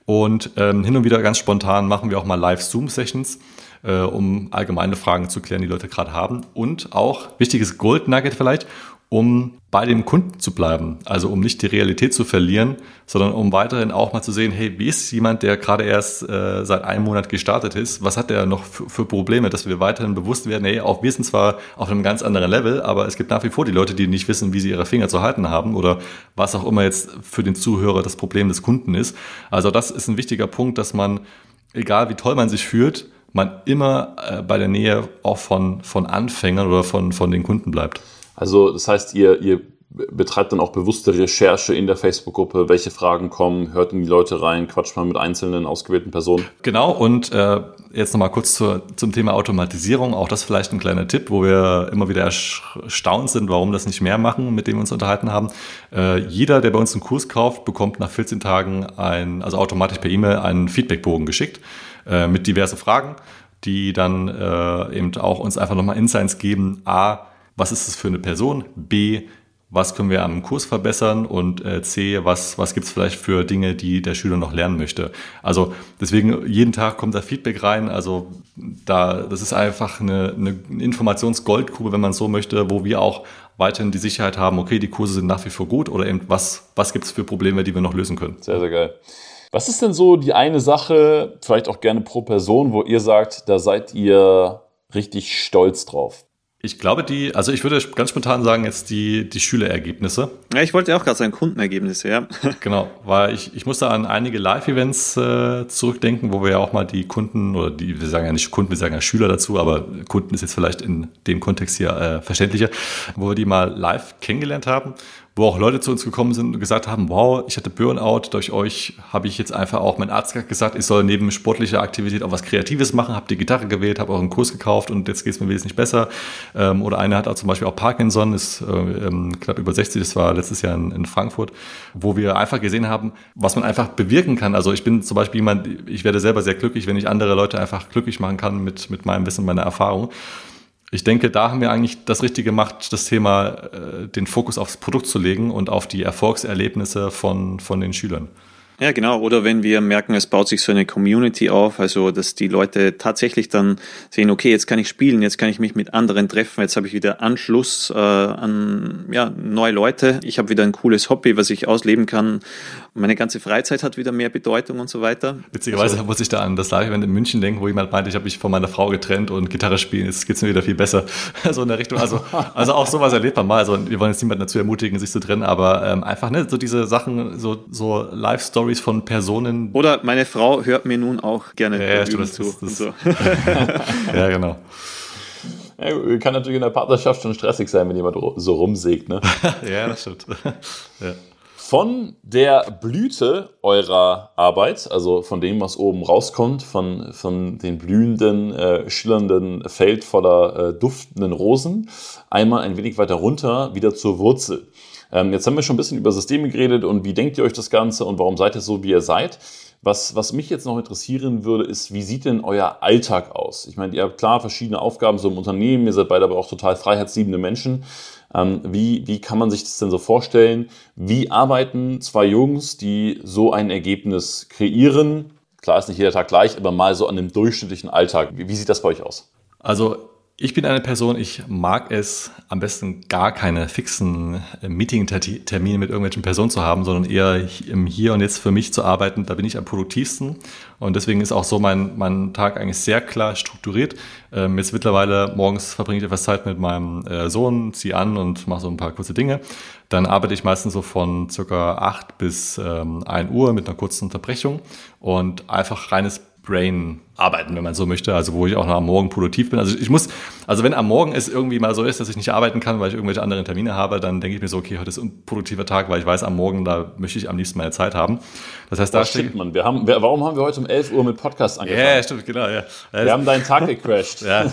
Und ähm, hin und wieder ganz spontan machen wir auch mal Live-Zoom-Sessions, äh, um allgemeine Fragen zu klären, die Leute gerade haben. Und auch, wichtiges Gold Nugget vielleicht, um bei dem Kunden zu bleiben. Also um nicht die Realität zu verlieren, sondern um weiterhin auch mal zu sehen, hey, wie ist jemand, der gerade erst äh, seit einem Monat gestartet ist, was hat der noch für, für, Probleme, dass wir weiterhin bewusst werden, hey, auch wir sind zwar auf einem ganz anderen Level, aber es gibt nach wie vor die Leute, die nicht wissen, wie sie ihre Finger zu halten haben oder was auch immer jetzt für den Zuhörer das Problem des Kunden ist. Also das ist ein wichtiger Punkt, dass man, egal wie toll man sich fühlt, man immer äh, bei der Nähe auch von, von Anfängern oder von, von den Kunden bleibt. Also das heißt, ihr, ihr betreibt dann auch bewusste Recherche in der Facebook-Gruppe, welche Fragen kommen, hört in die Leute rein, quatscht mal mit einzelnen ausgewählten Personen. Genau, und äh, jetzt nochmal kurz zur, zum Thema Automatisierung, auch das vielleicht ein kleiner Tipp, wo wir immer wieder erstaunt sind, warum das nicht mehr machen, mit dem wir uns unterhalten haben. Äh, jeder, der bei uns einen Kurs kauft, bekommt nach 14 Tagen ein, also automatisch per E-Mail einen Feedbackbogen geschickt äh, mit diverse Fragen, die dann äh, eben auch uns einfach nochmal Insights geben. A, was ist es für eine Person? B, was können wir am Kurs verbessern? Und äh, C, was, was gibt es vielleicht für Dinge, die der Schüler noch lernen möchte? Also deswegen, jeden Tag kommt da Feedback rein. Also da, das ist einfach eine, eine Informationsgoldgrube, wenn man so möchte, wo wir auch weiterhin die Sicherheit haben, okay, die Kurse sind nach wie vor gut oder eben was, was gibt es für Probleme, die wir noch lösen können. Sehr, sehr geil. Was ist denn so die eine Sache, vielleicht auch gerne pro Person, wo ihr sagt, da seid ihr richtig stolz drauf? Ich glaube, die, also ich würde ganz spontan sagen, jetzt die, die Schülerergebnisse. Ja, ich wollte auch gerade sagen, Kundenergebnisse, ja. genau, weil ich, ich musste an einige Live-Events äh, zurückdenken, wo wir ja auch mal die Kunden, oder die, wir sagen ja nicht Kunden, wir sagen ja Schüler dazu, aber Kunden ist jetzt vielleicht in dem Kontext hier äh, verständlicher, wo wir die mal live kennengelernt haben wo auch Leute zu uns gekommen sind und gesagt haben, wow, ich hatte Burnout, durch euch habe ich jetzt einfach auch, mein Arzt gesagt, ich soll neben sportlicher Aktivität auch was Kreatives machen, habe die Gitarre gewählt, habe auch einen Kurs gekauft und jetzt geht es mir wesentlich besser. Ähm, oder einer hat auch zum Beispiel auch Parkinson, ist äh, ähm, knapp über 60, das war letztes Jahr in, in Frankfurt, wo wir einfach gesehen haben, was man einfach bewirken kann. Also ich bin zum Beispiel jemand, ich werde selber sehr glücklich, wenn ich andere Leute einfach glücklich machen kann mit, mit meinem Wissen, meiner Erfahrung ich denke, da haben wir eigentlich das Richtige gemacht, das Thema, äh, den Fokus aufs Produkt zu legen und auf die Erfolgserlebnisse von, von den Schülern. Ja, genau. Oder wenn wir merken, es baut sich so eine Community auf, also dass die Leute tatsächlich dann sehen, okay, jetzt kann ich spielen, jetzt kann ich mich mit anderen treffen, jetzt habe ich wieder Anschluss äh, an ja, neue Leute, ich habe wieder ein cooles Hobby, was ich ausleben kann meine ganze Freizeit hat wieder mehr Bedeutung und so weiter. Witzigerweise also, muss ich da an das Live-Event in München denken, wo jemand meinte, ich habe mich von meiner Frau getrennt und Gitarre spielen, jetzt geht's mir wieder viel besser. so in der Richtung. Also, also auch sowas erlebt man mal. Also wir wollen jetzt niemanden dazu ermutigen, sich zu trennen, aber ähm, einfach ne, so diese Sachen, so, so Live-Stories von Personen. Oder meine Frau hört mir nun auch gerne ja, ja, stimmt, das, zu. Das, das, so. ja, genau. Ja, kann natürlich in der Partnerschaft schon stressig sein, wenn jemand so rumsägt, ne? ja, das stimmt. ja von der Blüte eurer Arbeit, also von dem, was oben rauskommt, von, von den blühenden, äh, schillernden Feld voller äh, duftenden Rosen, einmal ein wenig weiter runter, wieder zur Wurzel. Ähm, jetzt haben wir schon ein bisschen über Systeme geredet und wie denkt ihr euch das Ganze und warum seid ihr so, wie ihr seid. Was, was mich jetzt noch interessieren würde, ist, wie sieht denn euer Alltag aus? Ich meine, ihr habt klar verschiedene Aufgaben so im Unternehmen, ihr seid beide aber auch total freiheitsliebende Menschen. Ähm, wie, wie kann man sich das denn so vorstellen? Wie arbeiten zwei Jungs, die so ein Ergebnis kreieren? Klar ist nicht jeder Tag gleich, aber mal so an dem durchschnittlichen Alltag. Wie, wie sieht das bei euch aus? Also Ich bin eine Person, ich mag es am besten gar keine fixen äh, Meeting-Termine mit irgendwelchen Personen zu haben, sondern eher im Hier und Jetzt für mich zu arbeiten. Da bin ich am produktivsten. Und deswegen ist auch so mein, mein Tag eigentlich sehr klar strukturiert. Ähm, jetzt mittlerweile morgens verbringe ich etwas Zeit mit meinem äh, Sohn, ziehe an und mache so ein paar kurze Dinge. Dann arbeite ich meistens so von circa 8 bis ähm, 1 Uhr mit einer kurzen Unterbrechung und einfach reines Brain arbeiten, wenn man so möchte, also wo ich auch noch am Morgen produktiv bin. Also ich muss, also wenn am Morgen es irgendwie mal so ist, dass ich nicht arbeiten kann, weil ich irgendwelche anderen Termine habe, dann denke ich mir so, okay, heute ist ein produktiver Tag, weil ich weiß, am Morgen, da möchte ich am liebsten meine Zeit haben. Das heißt, da oh, stimmt man. Wir haben, wir, warum haben wir heute um 11 Uhr mit Podcast angefangen? Ja, yeah, stimmt, genau, ja. Wir haben deinen Tag gecrashed. ja.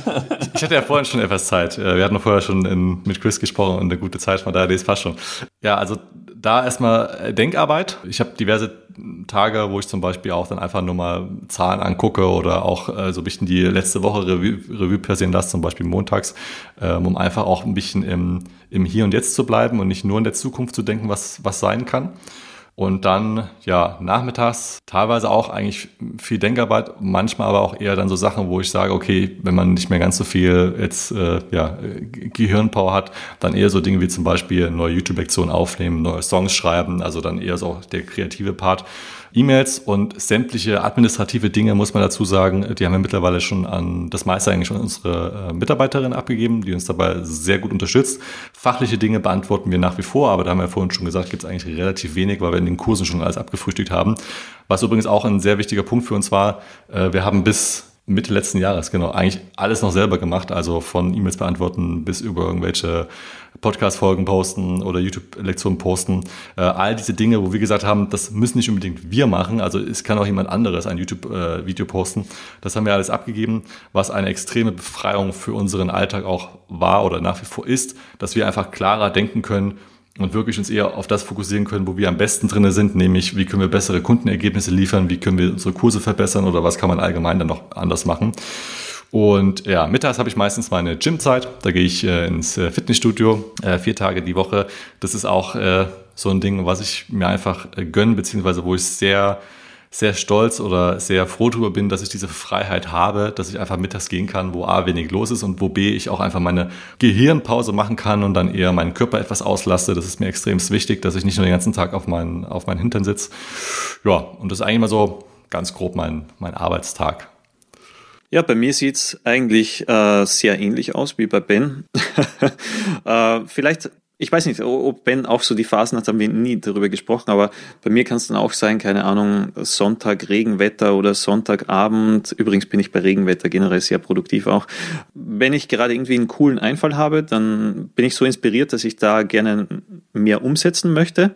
Ich hatte ja vorhin schon etwas Zeit. Wir hatten vorher schon in, mit Chris gesprochen und eine gute Zeit, von daher, das passt schon. Ja, also da erstmal Denkarbeit. Ich habe diverse Tage, wo ich zum Beispiel auch dann einfach nur mal Zahlen angucke oder auch äh, so ein bisschen die letzte Woche Revue, Revue passieren lasse, zum Beispiel montags, ähm, um einfach auch ein bisschen im, im Hier und Jetzt zu bleiben und nicht nur in der Zukunft zu denken, was, was sein kann. Und dann, ja, nachmittags teilweise auch eigentlich viel Denkarbeit, manchmal aber auch eher dann so Sachen, wo ich sage, okay, wenn man nicht mehr ganz so viel jetzt, äh, ja, Gehirnpower hat, dann eher so Dinge wie zum Beispiel neue YouTube-Lektionen aufnehmen, neue Songs schreiben, also dann eher so der kreative Part. E-Mails und sämtliche administrative Dinge, muss man dazu sagen, die haben wir mittlerweile schon an das meiste eigentlich schon unsere äh, Mitarbeiterin abgegeben, die uns dabei sehr gut unterstützt. Fachliche Dinge beantworten wir nach wie vor, aber da haben wir vorhin schon gesagt, gibt es eigentlich relativ wenig, weil wir in den Kursen schon alles abgefrühstückt haben. Was übrigens auch ein sehr wichtiger Punkt für uns war, äh, wir haben bis Mitte letzten Jahres, genau. Eigentlich alles noch selber gemacht, also von E-Mails beantworten bis über irgendwelche Podcast-Folgen posten oder YouTube-Lektionen posten. Äh, all diese Dinge, wo wir gesagt haben, das müssen nicht unbedingt wir machen, also es kann auch jemand anderes ein YouTube-Video äh, posten. Das haben wir alles abgegeben, was eine extreme Befreiung für unseren Alltag auch war oder nach wie vor ist, dass wir einfach klarer denken können, und wirklich uns eher auf das fokussieren können, wo wir am besten drinne sind, nämlich wie können wir bessere Kundenergebnisse liefern, wie können wir unsere Kurse verbessern oder was kann man allgemein dann noch anders machen. Und ja, mittags habe ich meistens meine Gymzeit. Da gehe ich äh, ins äh, Fitnessstudio äh, vier Tage die Woche. Das ist auch äh, so ein Ding, was ich mir einfach äh, gönne, beziehungsweise wo ich sehr sehr stolz oder sehr froh darüber bin, dass ich diese Freiheit habe, dass ich einfach mittags gehen kann, wo A wenig los ist und wo B ich auch einfach meine Gehirnpause machen kann und dann eher meinen Körper etwas auslasse. Das ist mir extrem wichtig, dass ich nicht nur den ganzen Tag auf meinen, auf meinen Hintern sitze. Ja, und das ist eigentlich mal so ganz grob mein, mein Arbeitstag. Ja, bei mir sieht's eigentlich äh, sehr ähnlich aus wie bei Ben. äh, vielleicht ich weiß nicht, ob Ben auch so die Phasen hat, haben wir nie darüber gesprochen, aber bei mir kann es dann auch sein, keine Ahnung, Sonntag Regenwetter oder Sonntagabend. Übrigens bin ich bei Regenwetter generell sehr produktiv auch. Wenn ich gerade irgendwie einen coolen Einfall habe, dann bin ich so inspiriert, dass ich da gerne mehr umsetzen möchte.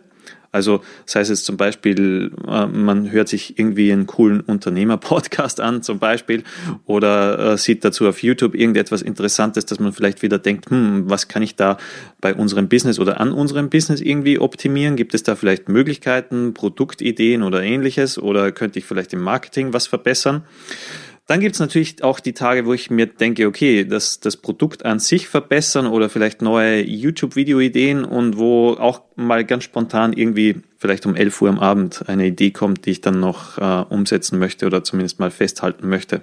Also das heißt jetzt zum Beispiel, äh, man hört sich irgendwie einen coolen Unternehmer-Podcast an zum Beispiel oder äh, sieht dazu auf YouTube irgendetwas Interessantes, dass man vielleicht wieder denkt, hm, was kann ich da bei unserem Business oder an unserem Business irgendwie optimieren? Gibt es da vielleicht Möglichkeiten, Produktideen oder ähnliches oder könnte ich vielleicht im Marketing was verbessern? Dann gibt es natürlich auch die Tage, wo ich mir denke, okay, das, das Produkt an sich verbessern oder vielleicht neue YouTube-Video-Ideen und wo auch mal ganz spontan irgendwie vielleicht um 11 Uhr am Abend eine Idee kommt, die ich dann noch äh, umsetzen möchte oder zumindest mal festhalten möchte.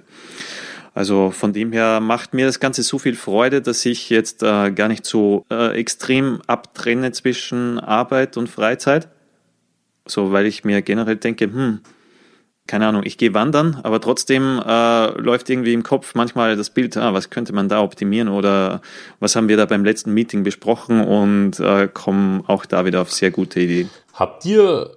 Also von dem her macht mir das Ganze so viel Freude, dass ich jetzt äh, gar nicht so äh, extrem abtrenne zwischen Arbeit und Freizeit. So, weil ich mir generell denke, hm, keine Ahnung, ich gehe wandern, aber trotzdem äh, läuft irgendwie im Kopf manchmal das Bild, ah, was könnte man da optimieren oder was haben wir da beim letzten Meeting besprochen und äh, kommen auch da wieder auf sehr gute Ideen. Habt ihr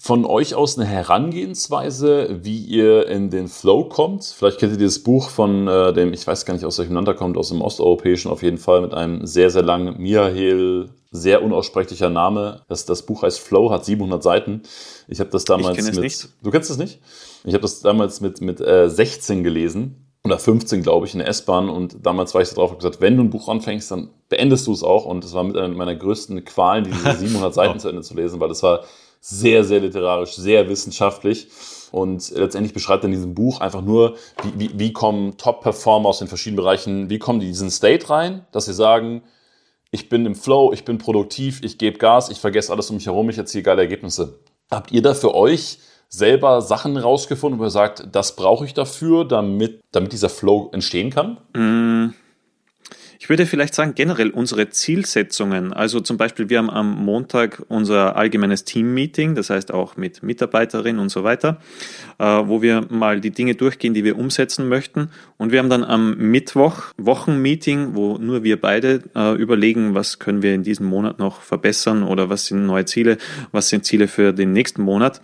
von euch aus eine Herangehensweise, wie ihr in den Flow kommt? Vielleicht kennt ihr dieses Buch von äh, dem, ich weiß gar nicht, aus welchem Land er kommt, aus dem Osteuropäischen auf jeden Fall, mit einem sehr, sehr langen Mihail, sehr unaussprechlicher Name. Das, das Buch heißt Flow, hat 700 Seiten. Ich habe das damals ich mit. Nicht. Du kennst es nicht? Ich habe das damals mit, mit äh, 16 gelesen oder 15, glaube ich, in der S-Bahn. Und damals war ich so drauf und gesagt, wenn du ein Buch anfängst, dann beendest du es auch. Und das war mit einer meiner größten Qualen, diese 700 Seiten zu Ende zu lesen, weil das war sehr, sehr literarisch, sehr wissenschaftlich. Und letztendlich beschreibt er in diesem Buch einfach nur, wie, wie, wie kommen Top-Performer aus den verschiedenen Bereichen, wie kommen die in diesen State rein, dass sie sagen, ich bin im Flow, ich bin produktiv, ich gebe Gas, ich vergesse alles um mich herum, ich erziele geile Ergebnisse. Habt ihr da für euch selber Sachen rausgefunden, wo ihr sagt, das brauche ich dafür, damit, damit dieser Flow entstehen kann? Mm, Ich würde vielleicht sagen, generell unsere Zielsetzungen. Also zum Beispiel, wir haben am Montag unser allgemeines Team-Meeting, das heißt auch mit Mitarbeiterinnen und so weiter, äh, wo wir mal die Dinge durchgehen, die wir umsetzen möchten. Und wir haben dann am Mittwoch Wochenmeeting, wo nur wir beide äh, überlegen, was können wir in diesem Monat noch verbessern oder was sind neue Ziele, was sind Ziele für den nächsten Monat.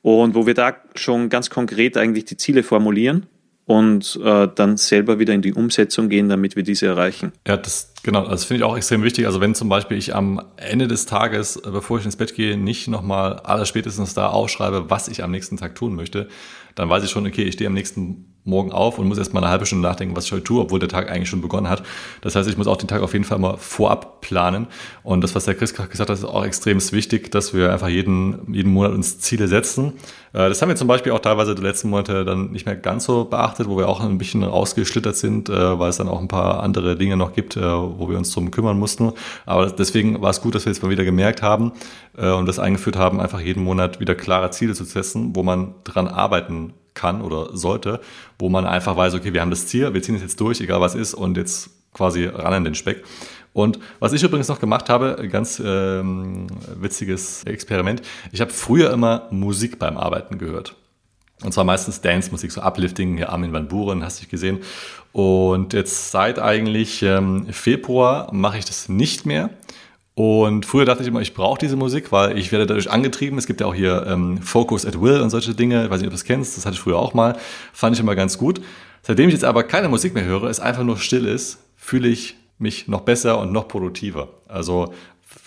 Und wo wir da schon ganz konkret eigentlich die Ziele formulieren und äh, dann selber wieder in die Umsetzung gehen, damit wir diese erreichen. Ja, das genau, das finde ich auch extrem wichtig. Also wenn zum Beispiel ich am Ende des Tages, äh, bevor ich ins Bett gehe, nicht nochmal allerspätestens da aufschreibe, was ich am nächsten Tag tun möchte, dann weiß ich schon, okay, ich stehe am nächsten Morgen auf und muss erstmal eine halbe Stunde nachdenken, was ich heute tue, obwohl der Tag eigentlich schon begonnen hat. Das heißt, ich muss auch den Tag auf jeden Fall mal vorab planen. Und das, was der Chris gesagt hat, ist auch extrem wichtig, dass wir einfach jeden, jeden Monat uns Ziele setzen. Äh, das haben wir zum Beispiel auch teilweise die letzten Monate dann nicht mehr ganz so beachtet, wo wir auch ein bisschen rausgeschlittert sind, äh, weil es dann auch ein paar andere Dinge noch gibt, äh, wo wir uns drum kümmern mussten. Aber deswegen war es gut, dass wir jetzt mal wieder gemerkt haben und das eingeführt haben, einfach jeden Monat wieder klare Ziele zu setzen, wo man dran arbeiten kann oder sollte, wo man einfach weiß, okay, wir haben das Ziel, wir ziehen es jetzt durch, egal was ist, und jetzt quasi ran an den Speck. Und was ich übrigens noch gemacht habe, ganz ähm, witziges Experiment, ich habe früher immer Musik beim Arbeiten gehört. Und zwar meistens Dance-Musik, so Uplifting, hier Armin van Buren, hast du gesehen. Und jetzt seit eigentlich ähm, Februar mache ich das nicht mehr. Und früher dachte ich immer, ich brauche diese Musik, weil ich werde dadurch angetrieben. Es gibt ja auch hier ähm, Focus at Will und solche Dinge. Ich weiß nicht, ob du das kennst. Das hatte ich früher auch mal. Fand ich immer ganz gut. Seitdem ich jetzt aber keine Musik mehr höre, es einfach nur still ist, fühle ich mich noch besser und noch produktiver. Also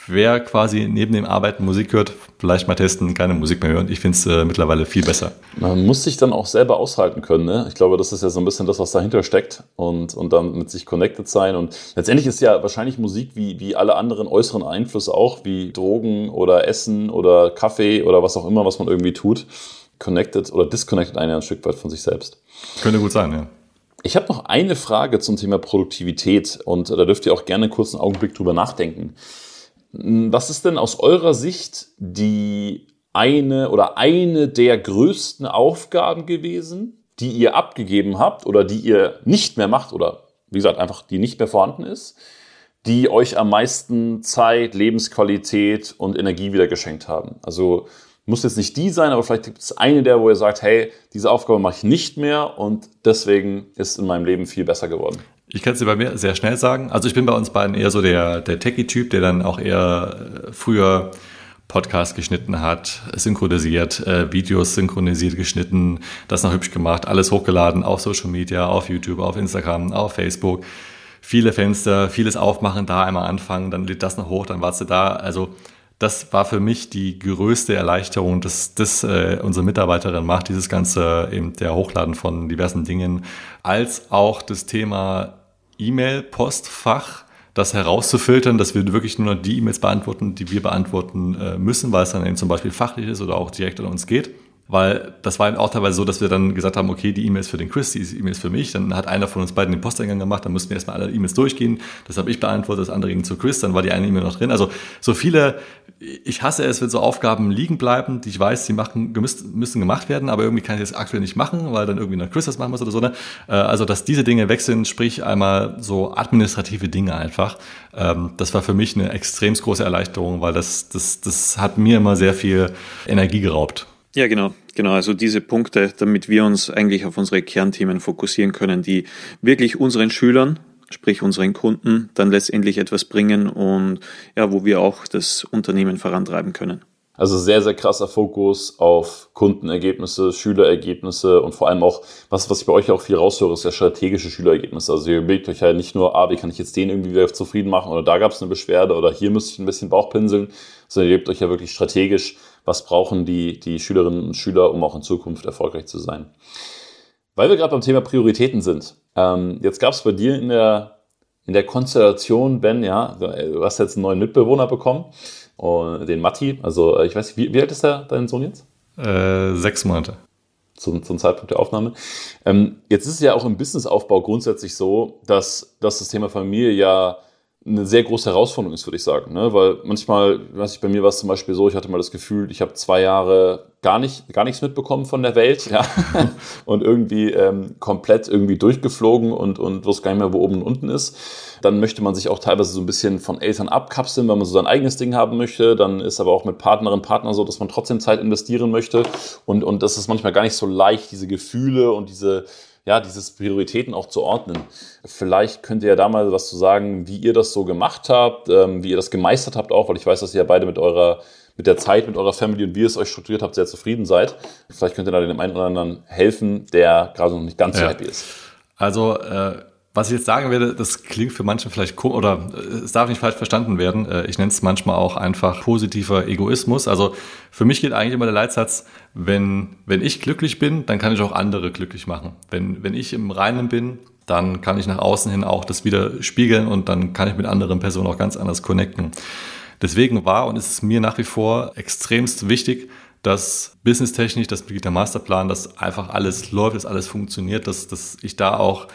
wer quasi neben dem Arbeiten Musik hört, vielleicht mal testen, keine Musik mehr hören. Ich finde es äh, mittlerweile viel besser. Man muss sich dann auch selber aushalten können. Ne? Ich glaube, das ist ja so ein bisschen das, was dahinter steckt und, und dann mit sich connected sein. Und letztendlich ist ja wahrscheinlich Musik wie, wie alle anderen äußeren Einflüsse auch, wie Drogen oder Essen oder Kaffee oder was auch immer, was man irgendwie tut, connected oder disconnected einen ein Stück weit von sich selbst. Könnte gut sein, ja. Ich habe noch eine Frage zum Thema Produktivität und da dürft ihr auch gerne kurz einen Augenblick drüber nachdenken. Was ist denn aus eurer Sicht die eine oder eine der größten Aufgaben gewesen, die ihr abgegeben habt oder die ihr nicht mehr macht oder wie gesagt einfach die nicht mehr vorhanden ist, die euch am meisten Zeit, Lebensqualität und Energie wieder geschenkt haben? Also muss jetzt nicht die sein, aber vielleicht gibt es eine der, wo ihr sagt, hey, diese Aufgabe mache ich nicht mehr und deswegen ist in meinem Leben viel besser geworden. Ich kann es dir bei mir sehr schnell sagen. Also ich bin bei uns beiden eher so der, der Techie-Typ, der dann auch eher äh, früher Podcast geschnitten hat, synchronisiert, äh, Videos synchronisiert, geschnitten, das noch hübsch gemacht, alles hochgeladen auf Social Media, auf YouTube, auf Instagram, auf Facebook. Viele Fenster, vieles aufmachen, da einmal anfangen, dann lädt das noch hoch, dann warst du da. Also das war für mich die größte Erleichterung, dass das äh, unsere Mitarbeiterin macht, dieses ganze eben der Hochladen von diversen Dingen, als auch das Thema E-Mail-Postfach, das herauszufiltern, dass wir wirklich nur noch die E-Mails beantworten, die wir beantworten äh, müssen, weil es dann eben zum Beispiel fachlich ist oder auch direkt an uns geht weil das war auch teilweise so, dass wir dann gesagt haben, okay, die E-Mails für den Chris, die E-Mails für mich. Dann hat einer von uns beiden den Posteingang gemacht, dann mussten wir erstmal alle E-Mails durchgehen. Das habe ich beantwortet, das andere ging zu Chris, dann war die eine E-Mail noch drin. Also so viele, ich hasse es, wenn so Aufgaben liegen bleiben, die ich weiß, die machen, müssen gemacht werden, aber irgendwie kann ich das aktuell nicht machen, weil dann irgendwie noch Chris das machen muss oder so. Ne? Äh, also dass diese Dinge sind, sprich einmal so administrative Dinge einfach. Ähm, das war für mich eine extrem große Erleichterung, weil das, das, das hat mir immer sehr viel Energie geraubt. Ja, genau, genau. Also diese Punkte, damit wir uns eigentlich auf unsere Kernthemen fokussieren können, die wirklich unseren Schülern, sprich unseren Kunden, dann letztendlich etwas bringen und ja, wo wir auch das Unternehmen vorantreiben können. Also sehr, sehr krasser Fokus auf Kundenergebnisse, Schülerergebnisse und vor allem auch, was, was ich bei euch auch viel raushöre, ist ja strategische Schülerergebnisse. Also ihr überlegt euch ja nicht nur, ah, wie kann ich jetzt den irgendwie wieder zufrieden machen oder da gab es eine Beschwerde oder hier müsste ich ein bisschen Bauchpinseln, sondern ihr lebt euch ja wirklich strategisch was brauchen die, die Schülerinnen und Schüler, um auch in Zukunft erfolgreich zu sein. Weil wir gerade beim Thema Prioritäten sind. Ähm, jetzt gab es bei dir in der, in der Konstellation, Ben, ja, du hast jetzt einen neuen Mitbewohner bekommen, den Matti. Also ich weiß nicht, wie, wie alt ist der, dein Sohn jetzt? Äh, sechs Monate. Zum, zum Zeitpunkt der Aufnahme. Ähm, jetzt ist es ja auch im Businessaufbau grundsätzlich so, dass, dass das Thema Familie ja eine sehr große Herausforderung ist, würde ich sagen. Ne? Weil manchmal, weiß ich, bei mir war es zum Beispiel so, ich hatte mal das Gefühl, ich habe zwei Jahre gar nicht, gar nichts mitbekommen von der Welt, ja, und irgendwie ähm, komplett irgendwie durchgeflogen und, und wusste gar nicht mehr, wo oben und unten ist. Dann möchte man sich auch teilweise so ein bisschen von Eltern abkapseln, weil man so sein eigenes Ding haben möchte. Dann ist aber auch mit Partnerin, Partner so, dass man trotzdem Zeit investieren möchte. Und, und das ist manchmal gar nicht so leicht, diese Gefühle und diese, ja, dieses Prioritäten auch zu ordnen. Vielleicht könnt ihr ja da mal was zu sagen, wie ihr das so gemacht habt, ähm, wie ihr das gemeistert habt auch, weil ich weiß, dass ihr ja beide mit eurer mit der Zeit, mit eurer Family und wie ihr es euch strukturiert habt, sehr zufrieden seid. Vielleicht könnt ihr da dem einen oder anderen helfen, der gerade noch nicht ganz ja. so happy ist. Also äh, was ich jetzt sagen werde, das klingt für manche vielleicht komisch oder äh, es darf nicht falsch verstanden werden. Äh, ich nenne es manchmal auch einfach positiver Egoismus. Also für mich geht eigentlich immer der Leitsatz, wenn, wenn ich glücklich bin, dann kann ich auch andere glücklich machen. Wenn, wenn ich im Reinen bin, dann kann ich nach außen hin auch das wieder spiegeln und dann kann ich mit anderen Personen auch ganz anders connecten. Deswegen war und ist es mir nach wie vor extremst wichtig, dass businesstechnisch, dass mit der Masterplan, dass einfach alles läuft, dass alles funktioniert, dass, dass ich da auch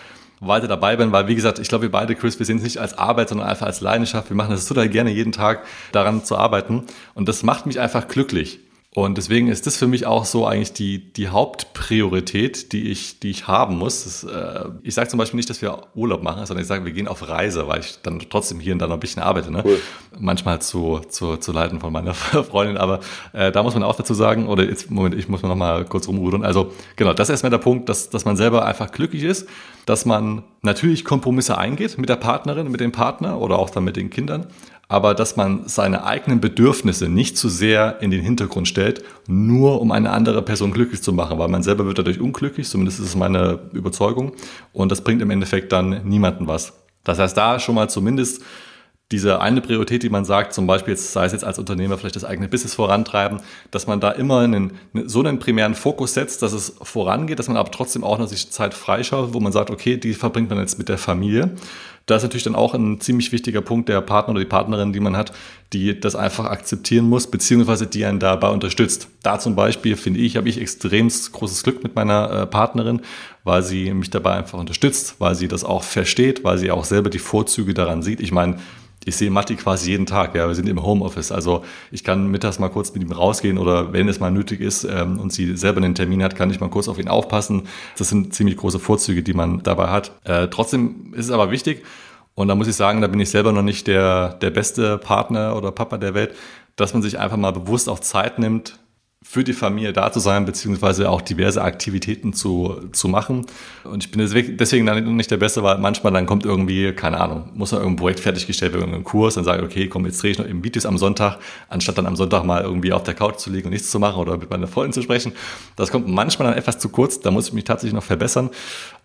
weiter dabei bin, weil wie gesagt, ich glaube, wir beide, Chris, wir sehen es nicht als Arbeit, sondern einfach als Leidenschaft. Wir machen das total gerne, jeden Tag daran zu arbeiten. Und das macht mich einfach glücklich. Und deswegen ist das für mich auch so eigentlich die, die Hauptpriorität, die ich, die ich haben muss. Das, äh, ich sage zum Beispiel nicht, dass wir Urlaub machen, sondern ich sage, wir gehen auf Reise, weil ich dann trotzdem hier und da noch ein bisschen arbeite. Ne? Cool. Manchmal zu, zu, zu leiten von meiner Freundin. Aber äh, da muss man auch dazu sagen, oder jetzt, Moment, ich muss mal noch mal kurz rumrudern. Also genau, das ist erstmal der Punkt, dass, dass man selber einfach glücklich ist, dass man natürlich Kompromisse eingeht mit der Partnerin, mit dem Partner oder auch dann mit den Kindern aber dass man seine eigenen Bedürfnisse nicht zu sehr in den Hintergrund stellt, nur um eine andere Person glücklich zu machen, weil man selber wird dadurch unglücklich, zumindest ist es meine Überzeugung, und das bringt im Endeffekt dann niemanden was. Das heißt, da schon mal zumindest diese eine Priorität, die man sagt, zum Beispiel jetzt, sei es jetzt als Unternehmer vielleicht das eigene Business vorantreiben, dass man da immer einen, so einen primären Fokus setzt, dass es vorangeht, dass man aber trotzdem auch noch sich Zeit freischaut, wo man sagt, okay, die verbringt man jetzt mit der Familie. Da ist natürlich dann auch ein ziemlich wichtiger Punkt der Partner oder die Partnerin, die man hat, die das einfach akzeptieren muss, beziehungsweise die einen dabei unterstützt. Da zum Beispiel, finde ich, habe ich extrem großes Glück mit meiner äh, Partnerin, weil sie mich dabei einfach unterstützt, weil sie das auch versteht, weil sie auch selber die Vorzüge daran sieht. Ich meine, ich sehe Matti quasi jeden Tag. Ja, wir sind im Homeoffice. Also ich kann mittags mal kurz mit ihm rausgehen oder wenn es mal nötig ist ähm, und sie selber einen Termin hat, kann ich mal kurz auf ihn aufpassen. Das sind ziemlich große Vorzüge, die man dabei hat. Äh, trotzdem ist es aber wichtig. Und da muss ich sagen, da bin ich selber noch nicht der, der beste Partner oder Papa der Welt, dass man sich einfach mal bewusst auch Zeit nimmt, für die Familie da zu sein, beziehungsweise auch diverse Aktivitäten zu, zu machen. Und ich bin deswegen dann nicht der Beste, weil manchmal dann kommt irgendwie, keine Ahnung, muss noch irgendein Projekt fertiggestellt werden, irgendein Kurs, dann sage ich, okay, komm, jetzt drehe ich noch eben Videos am Sonntag, anstatt dann am Sonntag mal irgendwie auf der Couch zu liegen und nichts zu machen oder mit meiner Freundin zu sprechen. Das kommt manchmal dann etwas zu kurz, da muss ich mich tatsächlich noch verbessern.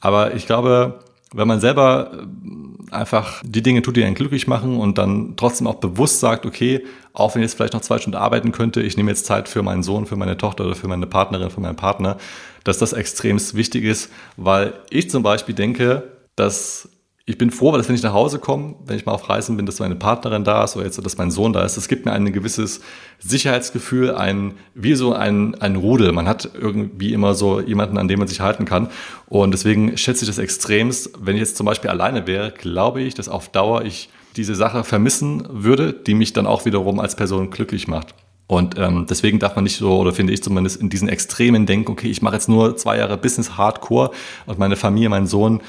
Aber ich glaube, wenn man selber äh, einfach die Dinge tut, die einen glücklich machen und dann trotzdem auch bewusst sagt, okay, auch wenn ich jetzt vielleicht noch zwei Stunden arbeiten könnte, ich nehme jetzt Zeit für meinen Sohn, für meine Tochter oder für meine Partnerin, für meinen Partner, dass das extrem wichtig ist, weil ich zum Beispiel denke, dass ich bin froh, weil wenn ich nach Hause komme, wenn ich mal auf Reisen bin, dass meine Partnerin da ist oder jetzt, dass mein Sohn da ist. Das gibt mir ein gewisses Sicherheitsgefühl, ein, wie so ein, ein Rudel. Man hat irgendwie immer so jemanden, an dem man sich halten kann. Und deswegen schätze ich das extremst. Wenn ich jetzt zum Beispiel alleine wäre, glaube ich, dass auf Dauer ich diese Sache vermissen würde, die mich dann auch wiederum als Person glücklich macht. Und ähm, deswegen darf man nicht so, oder finde ich zumindest, in diesen Extremen denken, okay, ich mache jetzt nur zwei Jahre Business Hardcore und meine Familie, mein Sohn,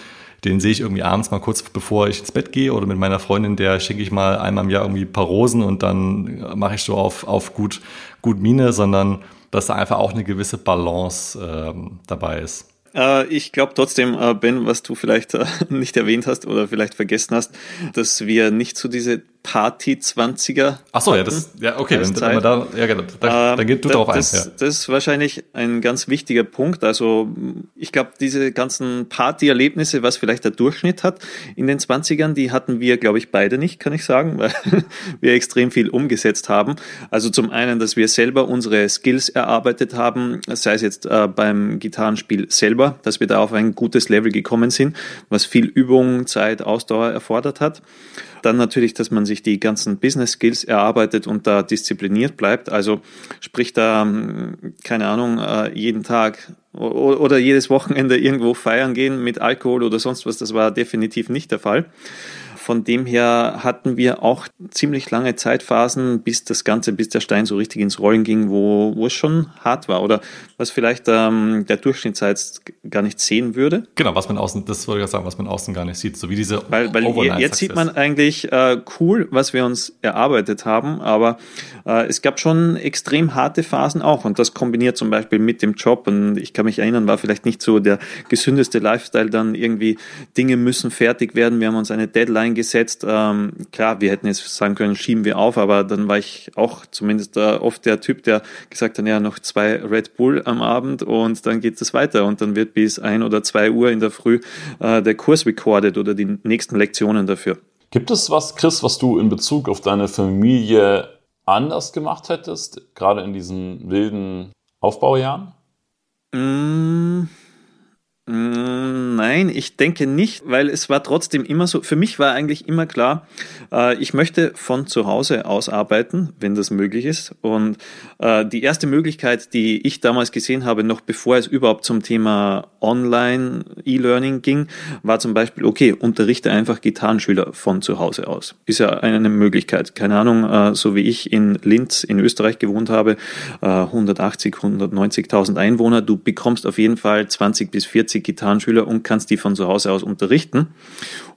den sehe ich irgendwie abends mal kurz bevor ich ins Bett gehe oder mit meiner Freundin, der schenke ich mal einmal im Jahr irgendwie ein paar Rosen und dann mache ich so auf, auf gut, gut Mine, sondern dass da einfach auch eine gewisse Balance ähm, dabei ist. Äh, ich glaube trotzdem, äh, Ben, was du vielleicht äh, nicht erwähnt hast oder vielleicht vergessen hast, dass wir nicht so diese Party-20er. Ach so, ja, das, ja, okay, wenn man da, ja, genau, da, dann geht du darauf ein. Das, ja. das ist wahrscheinlich ein ganz wichtiger Punkt. Also, ich glaube, diese ganzen Party-Erlebnisse, was vielleicht der Durchschnitt hat in den 20ern, die hatten wir, glaube ich, beide nicht, kann ich sagen, weil wir extrem viel umgesetzt haben. Also zum einen, dass wir selber unsere Skills erarbeitet haben, sei es jetzt äh, beim Gitarrenspiel selber, dass wir da auf ein gutes Level gekommen sind, was viel Übung, Zeit, Ausdauer erfordert hat. Dann natürlich, dass man sich die ganzen Business Skills erarbeitet und da diszipliniert bleibt. Also sprich da, ähm, keine Ahnung, äh, jeden Tag oder jedes Wochenende irgendwo feiern gehen mit Alkohol oder sonst was. Das war definitiv nicht der Fall von dem her hatten wir auch ziemlich lange Zeitphasen, bis das Ganze, bis der Stein so richtig ins Rollen ging, wo, wo es schon hart war oder was vielleicht ähm, der Durchschnittszeit gar nicht sehen würde. Genau, was man außen, das wollte ich sagen, was man außen gar nicht sieht, so wie diese. Weil, weil jetzt sieht man eigentlich äh, cool, was wir uns erarbeitet haben, aber äh, es gab schon extrem harte Phasen auch und das kombiniert zum Beispiel mit dem Job und ich kann mich erinnern, war vielleicht nicht so der gesündeste Lifestyle dann irgendwie Dinge müssen fertig werden. Wir haben uns eine Deadline gesetzt. Ähm, klar, wir hätten jetzt sagen können, schieben wir auf, aber dann war ich auch zumindest äh, oft der Typ, der gesagt hat, ja, noch zwei Red Bull am Abend und dann geht es weiter und dann wird bis ein oder zwei Uhr in der Früh äh, der Kurs recorded oder die nächsten Lektionen dafür. Gibt es was, Chris, was du in Bezug auf deine Familie anders gemacht hättest, gerade in diesen wilden Aufbaujahren? Mmh. Mm, nein, ich denke nicht, weil es war trotzdem immer so, für mich war eigentlich immer klar, äh, ich möchte von zu Hause aus arbeiten, wenn das möglich ist. Und äh, die erste Möglichkeit, die ich damals gesehen habe, noch bevor es überhaupt zum Thema Online E-Learning ging, war zum Beispiel, okay, unterrichte einfach Gitarrenschüler von zu Hause aus. Ist ja eine Möglichkeit. Keine Ahnung, äh, so wie ich in Linz in Österreich gewohnt habe, 180, 190.000 Einwohner, du bekommst auf jeden Fall 20 bis 40 40 Gitarrenschüler und kannst die von zu Hause aus unterrichten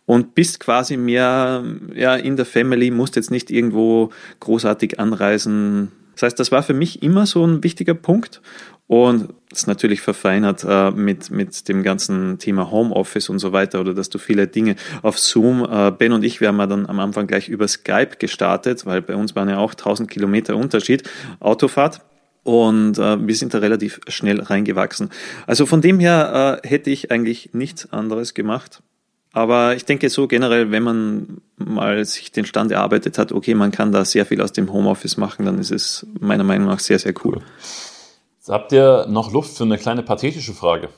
und bist quasi mehr ja, in der Family, musst jetzt nicht irgendwo großartig anreisen. Das heißt, das war für mich immer so ein wichtiger Punkt und ist natürlich verfeinert äh, mit, mit dem ganzen Thema Homeoffice und so weiter oder dass du viele Dinge auf Zoom, äh, Ben und ich, wir haben ja dann am Anfang gleich über Skype gestartet, weil bei uns waren ja auch 1000 Kilometer Unterschied, Autofahrt. Und äh, wir sind da relativ schnell reingewachsen. Also von dem her äh, hätte ich eigentlich nichts anderes gemacht. Aber ich denke so generell, wenn man mal sich den Stand erarbeitet hat, okay, man kann da sehr viel aus dem Homeoffice machen, dann ist es meiner Meinung nach sehr, sehr cool. habt ihr noch Luft für eine kleine pathetische Frage?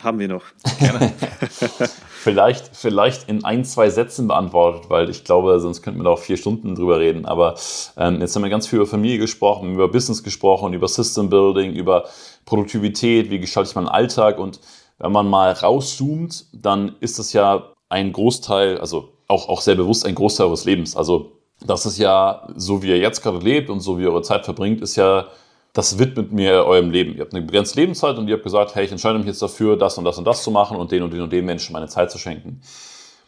Haben wir noch. Gerne. vielleicht, vielleicht in ein, zwei Sätzen beantwortet, weil ich glaube, sonst könnten wir da auch vier Stunden drüber reden. Aber ähm, jetzt haben wir ganz viel über Familie gesprochen, über Business gesprochen, über System Building, über Produktivität, wie gestalte ich meinen Alltag. Und wenn man mal rauszoomt, dann ist das ja ein Großteil, also auch, auch sehr bewusst ein Großteil eures Lebens. Also das ist ja, so wie ihr jetzt gerade lebt und so wie ihr eure Zeit verbringt, ist ja das widmet mir eurem Leben. Ihr habt eine begrenzte Lebenszeit und ihr habt gesagt, hey, ich entscheide mich jetzt dafür, das und das und das zu machen und den und den und den Menschen meine Zeit zu schenken.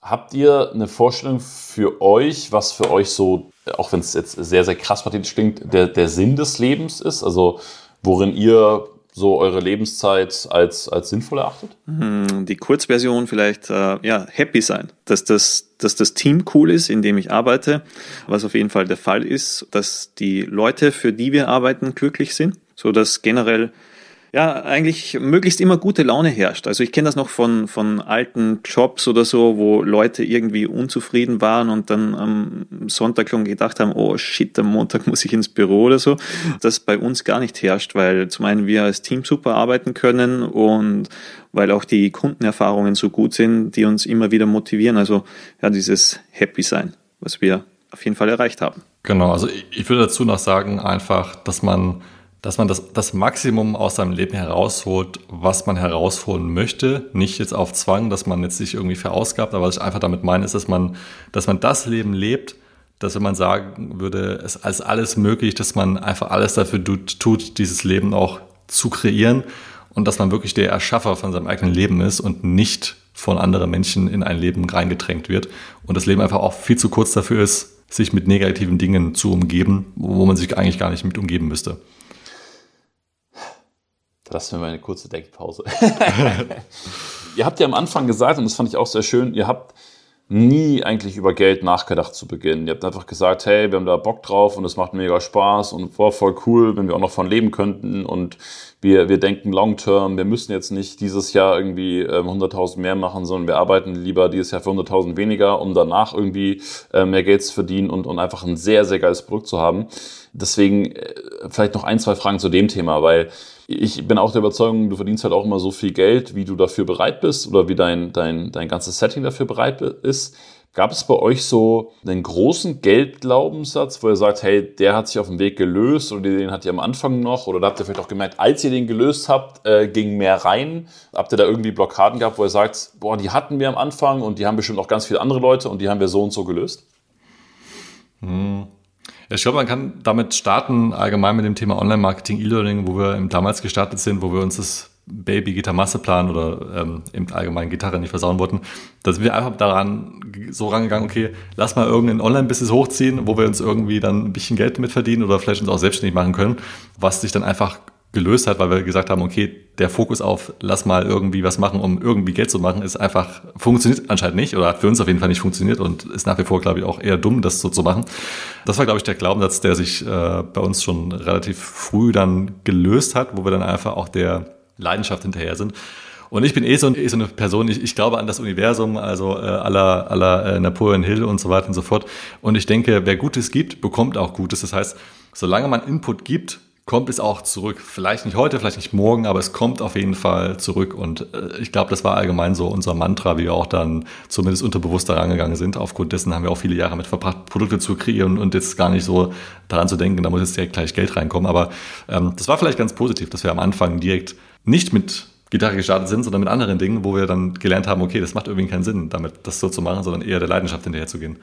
Habt ihr eine Vorstellung für euch, was für euch so, auch wenn es jetzt sehr, sehr krass pathetisch klingt, der, der Sinn des Lebens ist? Also worin ihr so eure Lebenszeit als, als sinnvoll erachtet? Hm, die Kurzversion vielleicht, äh, ja, happy sein, dass das, dass das Team cool ist, in dem ich arbeite, was auf jeden Fall der Fall ist, dass die Leute, für die wir arbeiten, glücklich sind, so dass generell ja, eigentlich möglichst immer gute Laune herrscht. Also ich kenne das noch von, von alten Jobs oder so, wo Leute irgendwie unzufrieden waren und dann am Sonntag schon gedacht haben, oh shit, am Montag muss ich ins Büro oder so. Das bei uns gar nicht herrscht, weil zum einen wir als Team super arbeiten können und weil auch die Kundenerfahrungen so gut sind, die uns immer wieder motivieren. Also ja, dieses Happy sein, was wir auf jeden Fall erreicht haben. Genau, also ich würde dazu noch sagen, einfach, dass man dass man das, das Maximum aus seinem Leben herausholt, was man herausholen möchte. Nicht jetzt auf Zwang, dass man jetzt sich irgendwie verausgabt, aber was ich einfach damit meine, ist, dass man, dass man das Leben lebt, dass wenn man sagen würde, es ist alles möglich, dass man einfach alles dafür tut, dieses Leben auch zu kreieren und dass man wirklich der Erschaffer von seinem eigenen Leben ist und nicht von anderen Menschen in ein Leben reingedrängt wird und das Leben einfach auch viel zu kurz dafür ist, sich mit negativen Dingen zu umgeben, wo man sich eigentlich gar nicht mit umgeben müsste. Lassen wir mal eine kurze Denkpause. ihr habt ja am Anfang gesagt, und das fand ich auch sehr schön, ihr habt nie eigentlich über Geld nachgedacht zu Beginn. Ihr habt einfach gesagt, hey, wir haben da Bock drauf und es macht mega Spaß und war voll cool, wenn wir auch noch von leben könnten und wir, wir denken long term, wir müssen jetzt nicht dieses Jahr irgendwie ähm, 100.000 mehr machen, sondern wir arbeiten lieber dieses Jahr für 100.000 weniger, um danach irgendwie äh, mehr Geld zu verdienen und, und einfach ein sehr, sehr geiles Produkt zu haben. Deswegen äh, vielleicht noch ein, zwei Fragen zu dem Thema, weil ich bin auch der Überzeugung, du verdienst halt auch immer so viel Geld, wie du dafür bereit bist oder wie dein, dein, dein ganzes Setting dafür bereit ist. Gab es bei euch so einen großen Geldglaubenssatz, wo ihr sagt, hey, der hat sich auf dem Weg gelöst oder den hat ihr am Anfang noch oder da habt ihr vielleicht auch gemerkt, als ihr den gelöst habt, äh, ging mehr rein? Habt ihr da irgendwie Blockaden gehabt, wo ihr sagt, boah, die hatten wir am Anfang und die haben bestimmt auch ganz viele andere Leute und die haben wir so und so gelöst? Hm. Ich glaube, man kann damit starten, allgemein mit dem Thema Online-Marketing, E-Learning, wo wir damals gestartet sind, wo wir uns das Baby Gitarre Masterplan oder ähm, im Allgemeinen Gitarre nicht versauen wollten, da sind wir einfach daran so rangegangen, okay, lass mal irgendein Online-Business hochziehen, wo wir uns irgendwie dann ein bisschen Geld mit verdienen oder vielleicht uns auch selbstständig machen können, was sich dann einfach gelöst hat, weil wir gesagt haben, okay, der Fokus auf lass mal irgendwie was machen, um irgendwie Geld zu machen, ist einfach, funktioniert anscheinend nicht oder hat für uns auf jeden Fall nicht funktioniert und ist nach wie vor, glaube ich, auch eher dumm, das so zu machen. Das war, glaube ich, der Glaubenssatz, der sich äh, bei uns schon relativ früh dann gelöst hat, wo wir dann einfach auch der Leidenschaft hinterher sind. Und ich bin eh so, eh so eine Person, ich, ich glaube an das Universum, also äh, aller, aller äh, Napoleon Hill und so weiter und so fort. Und ich denke, wer Gutes gibt, bekommt auch Gutes. Das heißt, solange man Input gibt, kommt es auch zurück. Vielleicht nicht heute, vielleicht nicht morgen, aber es kommt auf jeden Fall zurück. Und äh, ich glaube, das war allgemein so unser Mantra, wie wir auch dann zumindest unterbewusst daran gegangen sind. Aufgrund dessen haben wir auch viele Jahre mit verbracht, Produkte zu kreieren und jetzt gar nicht so daran zu denken, da muss jetzt direkt gleich Geld reinkommen. Aber ähm, das war vielleicht ganz positiv, dass wir am Anfang direkt nicht mit Gitarre gestartet sind, sondern mit anderen Dingen, wo wir dann gelernt haben, okay, das macht irgendwie keinen Sinn, damit das so zu machen, sondern eher der Leidenschaft hinterher zu gehen.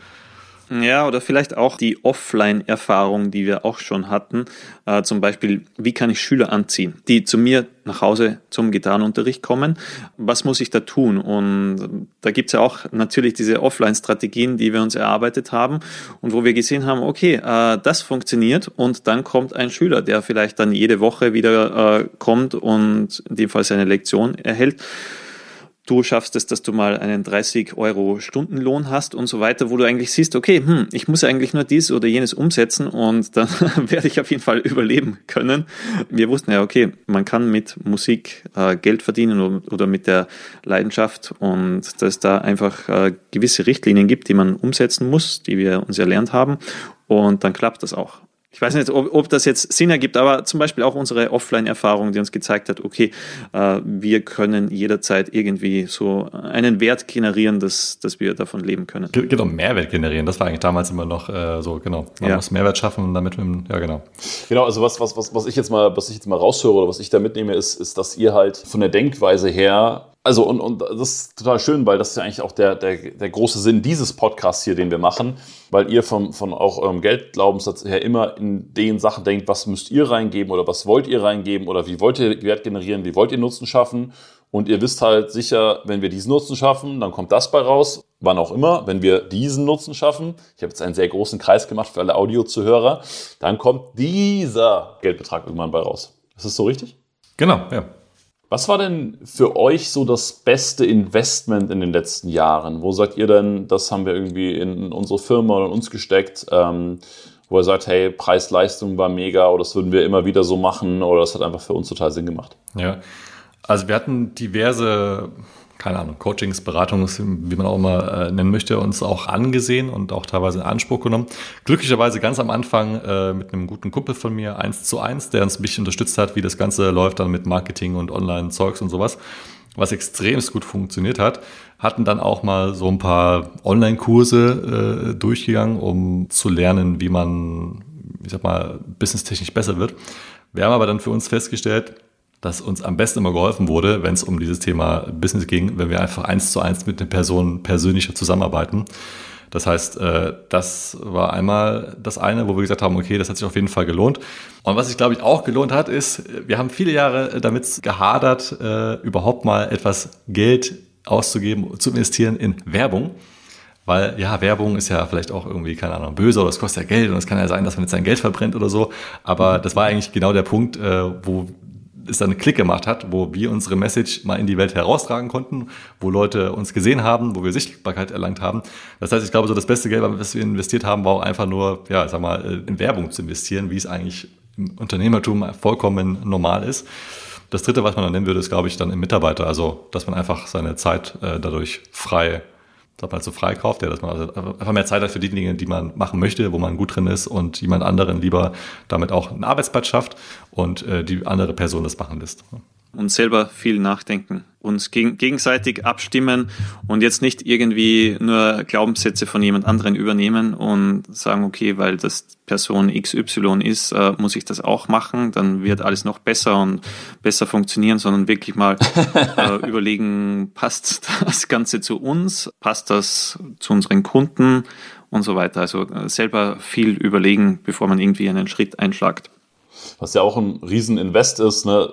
Ja, oder vielleicht auch die Offline-Erfahrung, die wir auch schon hatten. Äh, zum Beispiel, wie kann ich Schüler anziehen, die zu mir nach Hause zum Gitarrenunterricht kommen? Was muss ich da tun? Und da gibt's ja auch natürlich diese Offline-Strategien, die wir uns erarbeitet haben und wo wir gesehen haben, okay, äh, das funktioniert und dann kommt ein Schüler, der vielleicht dann jede Woche wieder äh, kommt und in dem Fall seine Lektion erhält du schaffst es, dass du mal einen 30 Euro Stundenlohn hast und so weiter, wo du eigentlich siehst, okay, hm, ich muss eigentlich nur dies oder jenes umsetzen und dann werde ich auf jeden Fall überleben können. Wir wussten ja, okay, man kann mit Musik äh, Geld verdienen oder, oder, mit der Leidenschaft und dass es da einfach äh, gewisse Richtlinien gibt, die man umsetzen muss, die wir uns erlernt haben und dann klappt das auch ich weiß nicht, ob, ob das jetzt Sinn ergibt, aber zum Beispiel auch unsere Offline-Erfahrung, die uns gezeigt hat, okay, äh, wir können jederzeit irgendwie so einen Wert generieren, dass, dass wir davon leben können. Genau, Mehrwert generieren. Das war eigentlich damals immer noch äh, so, genau. Man ja. muss Mehrwert schaffen und damit, ja, genau. Genau, also was, was, was, was ich jetzt mal, was ich jetzt mal raushöre oder was ich da mitnehme, ist, ist, dass ihr halt von der Denkweise her also und, und das ist total schön, weil das ist ja eigentlich auch der, der, der große Sinn dieses Podcasts hier, den wir machen, weil ihr vom, von auch eurem Geldglaubenssatz her immer in den Sachen denkt, was müsst ihr reingeben oder was wollt ihr reingeben oder wie wollt ihr Wert generieren, wie wollt ihr Nutzen schaffen und ihr wisst halt sicher, wenn wir diesen Nutzen schaffen, dann kommt das bei raus, wann auch immer. Wenn wir diesen Nutzen schaffen, ich habe jetzt einen sehr großen Kreis gemacht für alle Audiozuhörer, dann kommt dieser Geldbetrag irgendwann bei raus. Ist das so richtig? Genau, ja. Was war denn für euch so das beste Investment in den letzten Jahren? Wo sagt ihr denn, das haben wir irgendwie in unsere Firma oder in uns gesteckt, ähm, wo ihr sagt, hey, Preis-Leistung war mega oder das würden wir immer wieder so machen oder das hat einfach für uns total Sinn gemacht? Ja, also wir hatten diverse keine Ahnung, Coachings, Beratungs, wie man auch immer äh, nennen möchte, uns auch angesehen und auch teilweise in Anspruch genommen. Glücklicherweise ganz am Anfang äh, mit einem guten Kumpel von mir, eins zu eins, der uns ein bisschen unterstützt hat, wie das Ganze läuft dann mit Marketing und Online-Zeugs und sowas, was extremst gut funktioniert hat. Hatten dann auch mal so ein paar Online-Kurse äh, durchgegangen, um zu lernen, wie man, ich sag mal, businesstechnisch besser wird. Wir haben aber dann für uns festgestellt, dass uns am besten immer geholfen wurde, wenn es um dieses Thema Business ging, wenn wir einfach eins zu eins mit einer Person persönlicher zusammenarbeiten. Das heißt, äh, das war einmal das eine, wo wir gesagt haben, okay, das hat sich auf jeden Fall gelohnt. Und was sich, glaube ich, auch gelohnt hat, ist, wir haben viele Jahre damit gehadert, äh, überhaupt mal etwas Geld auszugeben, zu investieren in Werbung. Weil ja, Werbung ist ja vielleicht auch irgendwie, keine Ahnung, böse oder es kostet ja Geld und es kann ja sein, dass man jetzt sein Geld verbrennt oder so. Aber das war eigentlich genau der Punkt, äh, wo es dann einen Klick gemacht hat, wo wir unsere Message mal in die Welt heraustragen konnten, wo Leute uns gesehen haben, wo wir Sichtbarkeit erlangt haben. Das heißt, ich glaube, so das beste Geld, was wir investiert haben, war auch einfach nur, ja, sag mal, äh, in Werbung zu investieren, wie es eigentlich im Unternehmertum vollkommen normal ist. Das dritte, was man dann nennen würde, ist, glaube ich, dann im Mitarbeiter. Also, dass man einfach seine Zeit äh, dadurch frei sag mal, so freikauft, ja, dass man also einfach mehr Zeit hat für die Dinge, die man machen möchte, wo man gut drin ist und jemand anderen lieber damit auch einen Arbeitsplatz schafft und äh, die andere Person das machen lässt. Und selber viel nachdenken, uns geg gegenseitig abstimmen und jetzt nicht irgendwie nur Glaubenssätze von jemand anderen übernehmen und sagen, okay, weil das Person XY ist, äh, muss ich das auch machen, dann wird alles noch besser und besser funktionieren, sondern wirklich mal äh, überlegen, passt das Ganze zu uns, passt das zu unseren Kunden und so weiter. Also äh, selber viel überlegen, bevor man irgendwie einen Schritt einschlagt. Was ja auch ein Rieseninvest ist, ne?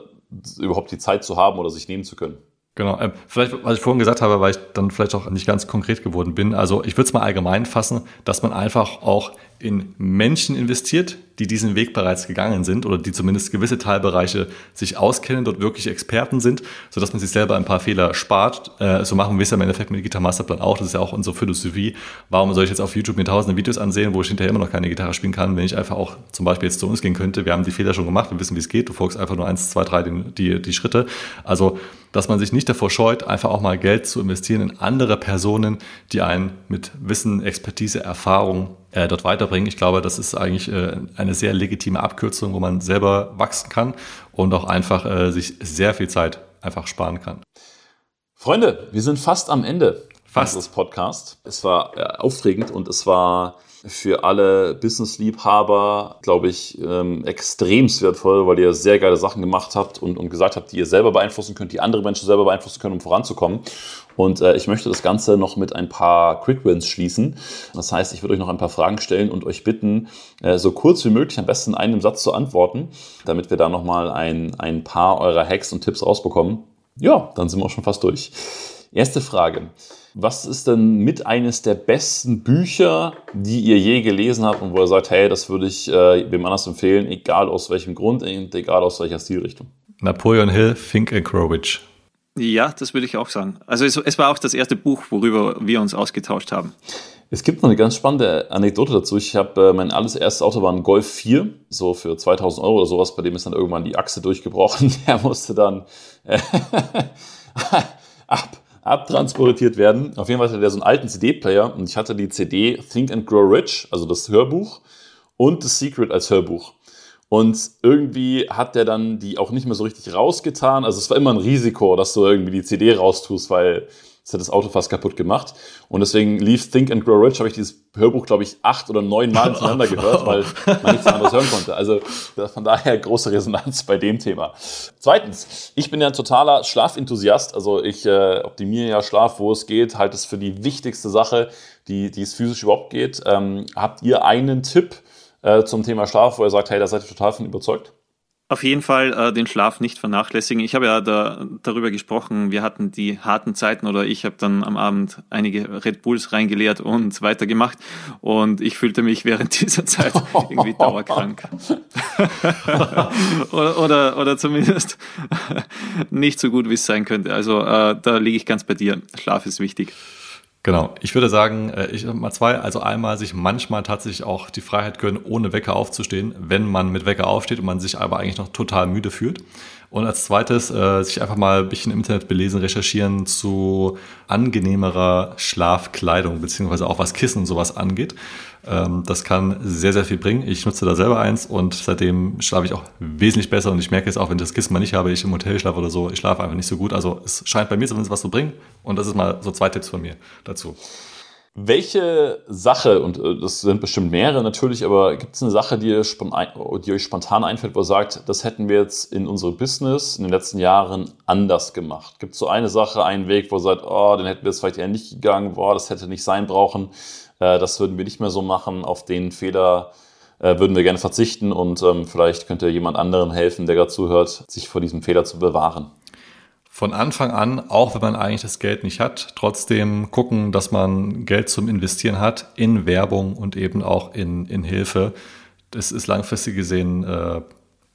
Überhaupt die Zeit zu haben oder sich nehmen zu können. Genau. Ähm, vielleicht, was ich vorhin gesagt habe, weil ich dann vielleicht auch nicht ganz konkret geworden bin. Also ich würde es mal allgemein fassen, dass man einfach auch in Menschen investiert, die diesen Weg bereits gegangen sind oder die zumindest gewisse Teilbereiche sich auskennen, dort wirklich Experten sind, sodass man sich selber ein paar Fehler spart. Äh, so machen wir es ja im Endeffekt mit Gitarre Masterplan auch. Das ist ja auch unsere Philosophie. Warum soll ich jetzt auf YouTube mir tausende Videos ansehen, wo ich hinterher immer noch keine Gitarre spielen kann, wenn ich einfach auch zum Beispiel jetzt zu uns gehen könnte? Wir haben die Fehler schon gemacht, wir wissen, wie es geht. Du folgst einfach nur eins, zwei, drei die, die, die Schritte. Also, dass man sich nicht davor scheut, einfach auch mal Geld zu investieren in andere Personen, die einen mit Wissen, Expertise, Erfahrung äh, dort weiterbringen. Ich glaube, das ist eigentlich äh, eine sehr legitime Abkürzung, wo man selber wachsen kann und auch einfach äh, sich sehr viel Zeit einfach sparen kann. Freunde, wir sind fast am Ende fast. unseres Podcasts. Es war äh, aufregend und es war für alle Business-Liebhaber, glaube ich, ähm, extremst wertvoll, weil ihr sehr geile Sachen gemacht habt und, und gesagt habt, die ihr selber beeinflussen könnt, die andere Menschen selber beeinflussen können, um voranzukommen. Und äh, ich möchte das Ganze noch mit ein paar Quick Wins schließen. Das heißt, ich würde euch noch ein paar Fragen stellen und euch bitten, äh, so kurz wie möglich am besten in einem Satz zu antworten, damit wir da nochmal ein, ein paar eurer Hacks und Tipps rausbekommen. Ja, dann sind wir auch schon fast durch. Erste Frage. Was ist denn mit eines der besten Bücher, die ihr je gelesen habt und wo ihr sagt, hey, das würde ich äh, wem anders empfehlen, egal aus welchem Grund und egal aus welcher Stilrichtung? Napoleon Hill, Think and Grow Rich. Ja, das würde ich auch sagen. Also es, es, war auch das erste Buch, worüber wir uns ausgetauscht haben. Es gibt noch eine ganz spannende Anekdote dazu. Ich habe äh, mein alles erstes Auto war ein Golf 4, so für 2000 Euro oder sowas. Bei dem ist dann irgendwann die Achse durchgebrochen. Der musste dann äh, ab abtransportiert werden. Auf jeden Fall hatte der so einen alten CD-Player und ich hatte die CD Think and Grow Rich, also das Hörbuch, und The Secret als Hörbuch. Und irgendwie hat der dann die auch nicht mehr so richtig rausgetan. Also es war immer ein Risiko, dass du irgendwie die CD raustust, weil das hat das Auto fast kaputt gemacht. Und deswegen lief Think and Grow Rich, habe ich dieses Hörbuch, glaube ich, acht oder neun Mal hintereinander gehört, weil man nichts anderes hören konnte. Also von daher große Resonanz bei dem Thema. Zweitens, ich bin ja ein totaler Schlafenthusiast. Also ich äh, optimiere ja Schlaf, wo es geht, halte es für die wichtigste Sache, die, die es physisch überhaupt geht. Ähm, habt ihr einen Tipp äh, zum Thema Schlaf, wo ihr sagt, hey, da seid ihr total von überzeugt? Auf jeden Fall äh, den Schlaf nicht vernachlässigen. Ich habe ja da, darüber gesprochen, wir hatten die harten Zeiten oder ich habe dann am Abend einige Red Bulls reingeleert und weitergemacht und ich fühlte mich während dieser Zeit irgendwie dauerkrank. oder, oder, oder zumindest nicht so gut, wie es sein könnte. Also äh, da liege ich ganz bei dir. Schlaf ist wichtig. Genau. Ich würde sagen, äh, ich habe mal zwei. Also einmal sich manchmal tatsächlich auch die Freiheit gönnen, ohne Wecker aufzustehen, wenn man mit Wecker aufsteht und man sich aber eigentlich noch total müde fühlt. Und als zweites, äh, sich einfach mal ein bisschen im Internet belesen, recherchieren zu angenehmerer Schlafkleidung, beziehungsweise auch was Kissen und sowas angeht. Ähm, das kann sehr, sehr viel bringen. Ich nutze da selber eins und seitdem schlafe ich auch wesentlich besser und ich merke jetzt auch, wenn ich das Kissen mal nicht habe, ich im Hotel schlafe oder so, ich schlafe einfach nicht so gut. Also es scheint bei mir zumindest was zu bringen und das ist mal so zwei Tipps von mir dazu. Welche Sache, und äh, das sind bestimmt mehrere natürlich, aber gibt es eine Sache, die, die, euch spontan einfällt, wo ihr sagt, das hätten wir jetzt in unserem Business in den letzten Jahren anders gemacht? Gibt es so eine Sache, einen Weg, wo ihr sagt, oh, den hätten wir jetzt vielleicht eher nicht gegangen, boah, das hätte nicht sein brauchen? Äh, das würden wir nicht mehr so machen. Auf den Fehler äh, würden wir gerne verzichten und ähm, vielleicht könnte jemand anderen helfen, der gerade zuhört, sich vor diesem Fehler zu bewahren. Von Anfang an, auch wenn man eigentlich das Geld nicht hat, trotzdem gucken, dass man Geld zum Investieren hat in Werbung und eben auch in, in Hilfe. Das ist langfristig gesehen, äh,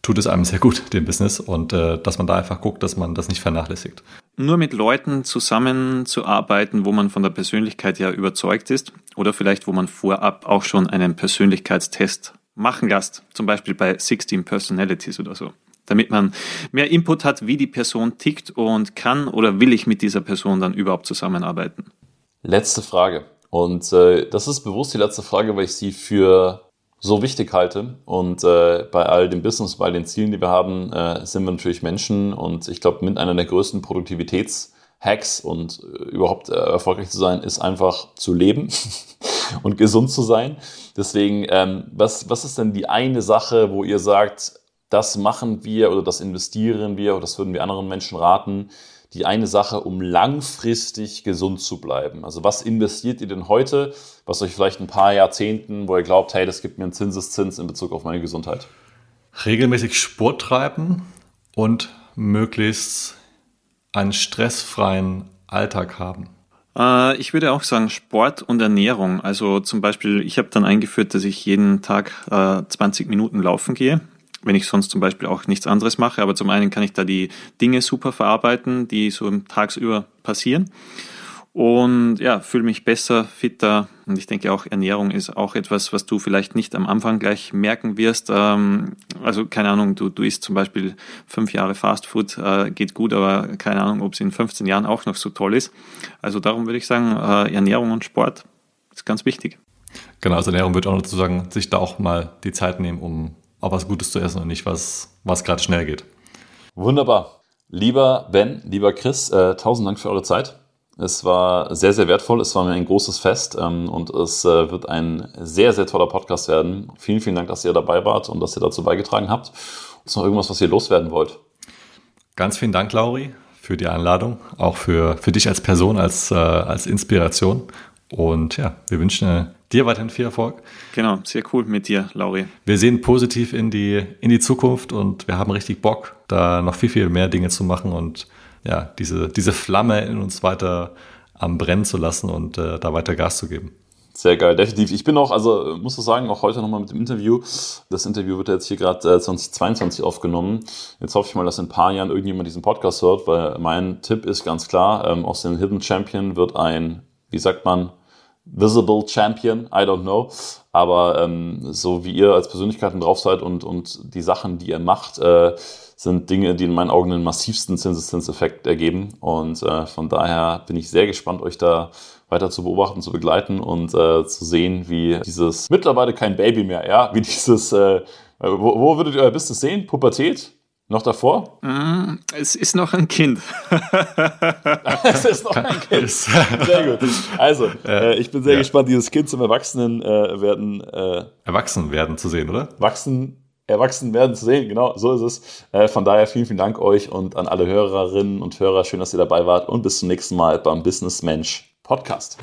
tut es einem sehr gut, dem Business, und äh, dass man da einfach guckt, dass man das nicht vernachlässigt nur mit Leuten zusammenzuarbeiten, wo man von der Persönlichkeit ja überzeugt ist oder vielleicht wo man vorab auch schon einen Persönlichkeitstest machen lässt, zum Beispiel bei 16 Personalities oder so, damit man mehr Input hat, wie die Person tickt und kann oder will ich mit dieser Person dann überhaupt zusammenarbeiten. Letzte Frage. Und äh, das ist bewusst die letzte Frage, weil ich sie für so wichtig halte. Und äh, bei all dem Business, bei all den Zielen, die wir haben, äh, sind wir natürlich Menschen. Und ich glaube, mit einer der größten Produktivitätshacks und äh, überhaupt äh, erfolgreich zu sein, ist einfach zu leben und gesund zu sein. Deswegen, ähm, was, was ist denn die eine Sache, wo ihr sagt, das machen wir oder das investieren wir oder das würden wir anderen Menschen raten, die eine Sache, um langfristig gesund zu bleiben? Also was investiert ihr denn heute, was euch vielleicht ein paar Jahrzehnten, wo ihr glaubt, hey, das gibt mir einen Zinseszins in Bezug auf meine Gesundheit? Regelmäßig Sport treiben und möglichst einen stressfreien Alltag haben. Äh, ich würde auch sagen Sport und Ernährung. Also zum Beispiel, ich habe dann eingeführt, dass ich jeden Tag 20 äh, Minuten laufen gehe wenn ich sonst zum Beispiel auch nichts anderes mache. Aber zum einen kann ich da die Dinge super verarbeiten, die so tagsüber passieren. Und ja, fühle mich besser, fitter. Und ich denke auch, Ernährung ist auch etwas, was du vielleicht nicht am Anfang gleich merken wirst. Ähm, also keine Ahnung, du, du isst zum Beispiel fünf Jahre Fast Food, äh, geht gut, aber keine Ahnung, ob es in 15 Jahren auch noch so toll ist. Also darum würde ich sagen, äh, Ernährung und Sport ist ganz wichtig. Genau, also Ernährung wird auch dazu sagen, sich da auch mal die Zeit nehmen, um auch was Gutes zu essen und nicht was, was gerade schnell geht. Wunderbar. Lieber Ben, lieber Chris, äh, tausend Dank für eure Zeit. Es war sehr, sehr wertvoll. Es war mir ein großes Fest ähm, und es äh, wird ein sehr, sehr toller Podcast werden. Vielen, vielen Dank, dass ihr dabei wart und dass ihr dazu beigetragen habt. Ist noch irgendwas, was ihr loswerden wollt? Ganz vielen Dank, Lauri, für die Einladung, auch für, für dich als Person, als, äh, als Inspiration. Und ja, wir wünschen dir weiterhin viel Erfolg. Genau, sehr cool mit dir, Lauri. Wir sehen positiv in die, in die Zukunft und wir haben richtig Bock, da noch viel, viel mehr Dinge zu machen und ja, diese, diese Flamme in uns weiter am Brennen zu lassen und äh, da weiter Gas zu geben. Sehr geil, definitiv. Ich bin auch, also muss ich sagen, auch heute nochmal mit dem Interview. Das Interview wird jetzt hier gerade äh, 2022 aufgenommen. Jetzt hoffe ich mal, dass in ein paar Jahren irgendjemand diesen Podcast hört, weil mein Tipp ist ganz klar, ähm, aus dem Hidden Champion wird ein, wie sagt man, Visible Champion, I don't know. Aber ähm, so wie ihr als Persönlichkeiten drauf seid und, und die Sachen, die ihr macht, äh, sind Dinge, die in meinen Augen den massivsten Zinseszinseffekt ergeben. Und äh, von daher bin ich sehr gespannt, euch da weiter zu beobachten, zu begleiten und äh, zu sehen, wie dieses mittlerweile kein Baby mehr, ja, wie dieses, äh, wo, wo würdet ihr euer Business sehen? Pubertät? Noch davor? Mm, es ist noch ein Kind. es ist noch ein Kind. Sehr gut. Also, äh, ich bin sehr ja. gespannt, dieses Kind zum Erwachsenen äh, werden. Äh, Erwachsen werden zu sehen, oder? Wachsen, erwachsen werden zu sehen, genau, so ist es. Äh, von daher vielen, vielen Dank euch und an alle Hörerinnen und Hörer. Schön, dass ihr dabei wart und bis zum nächsten Mal beim Business Mensch Podcast.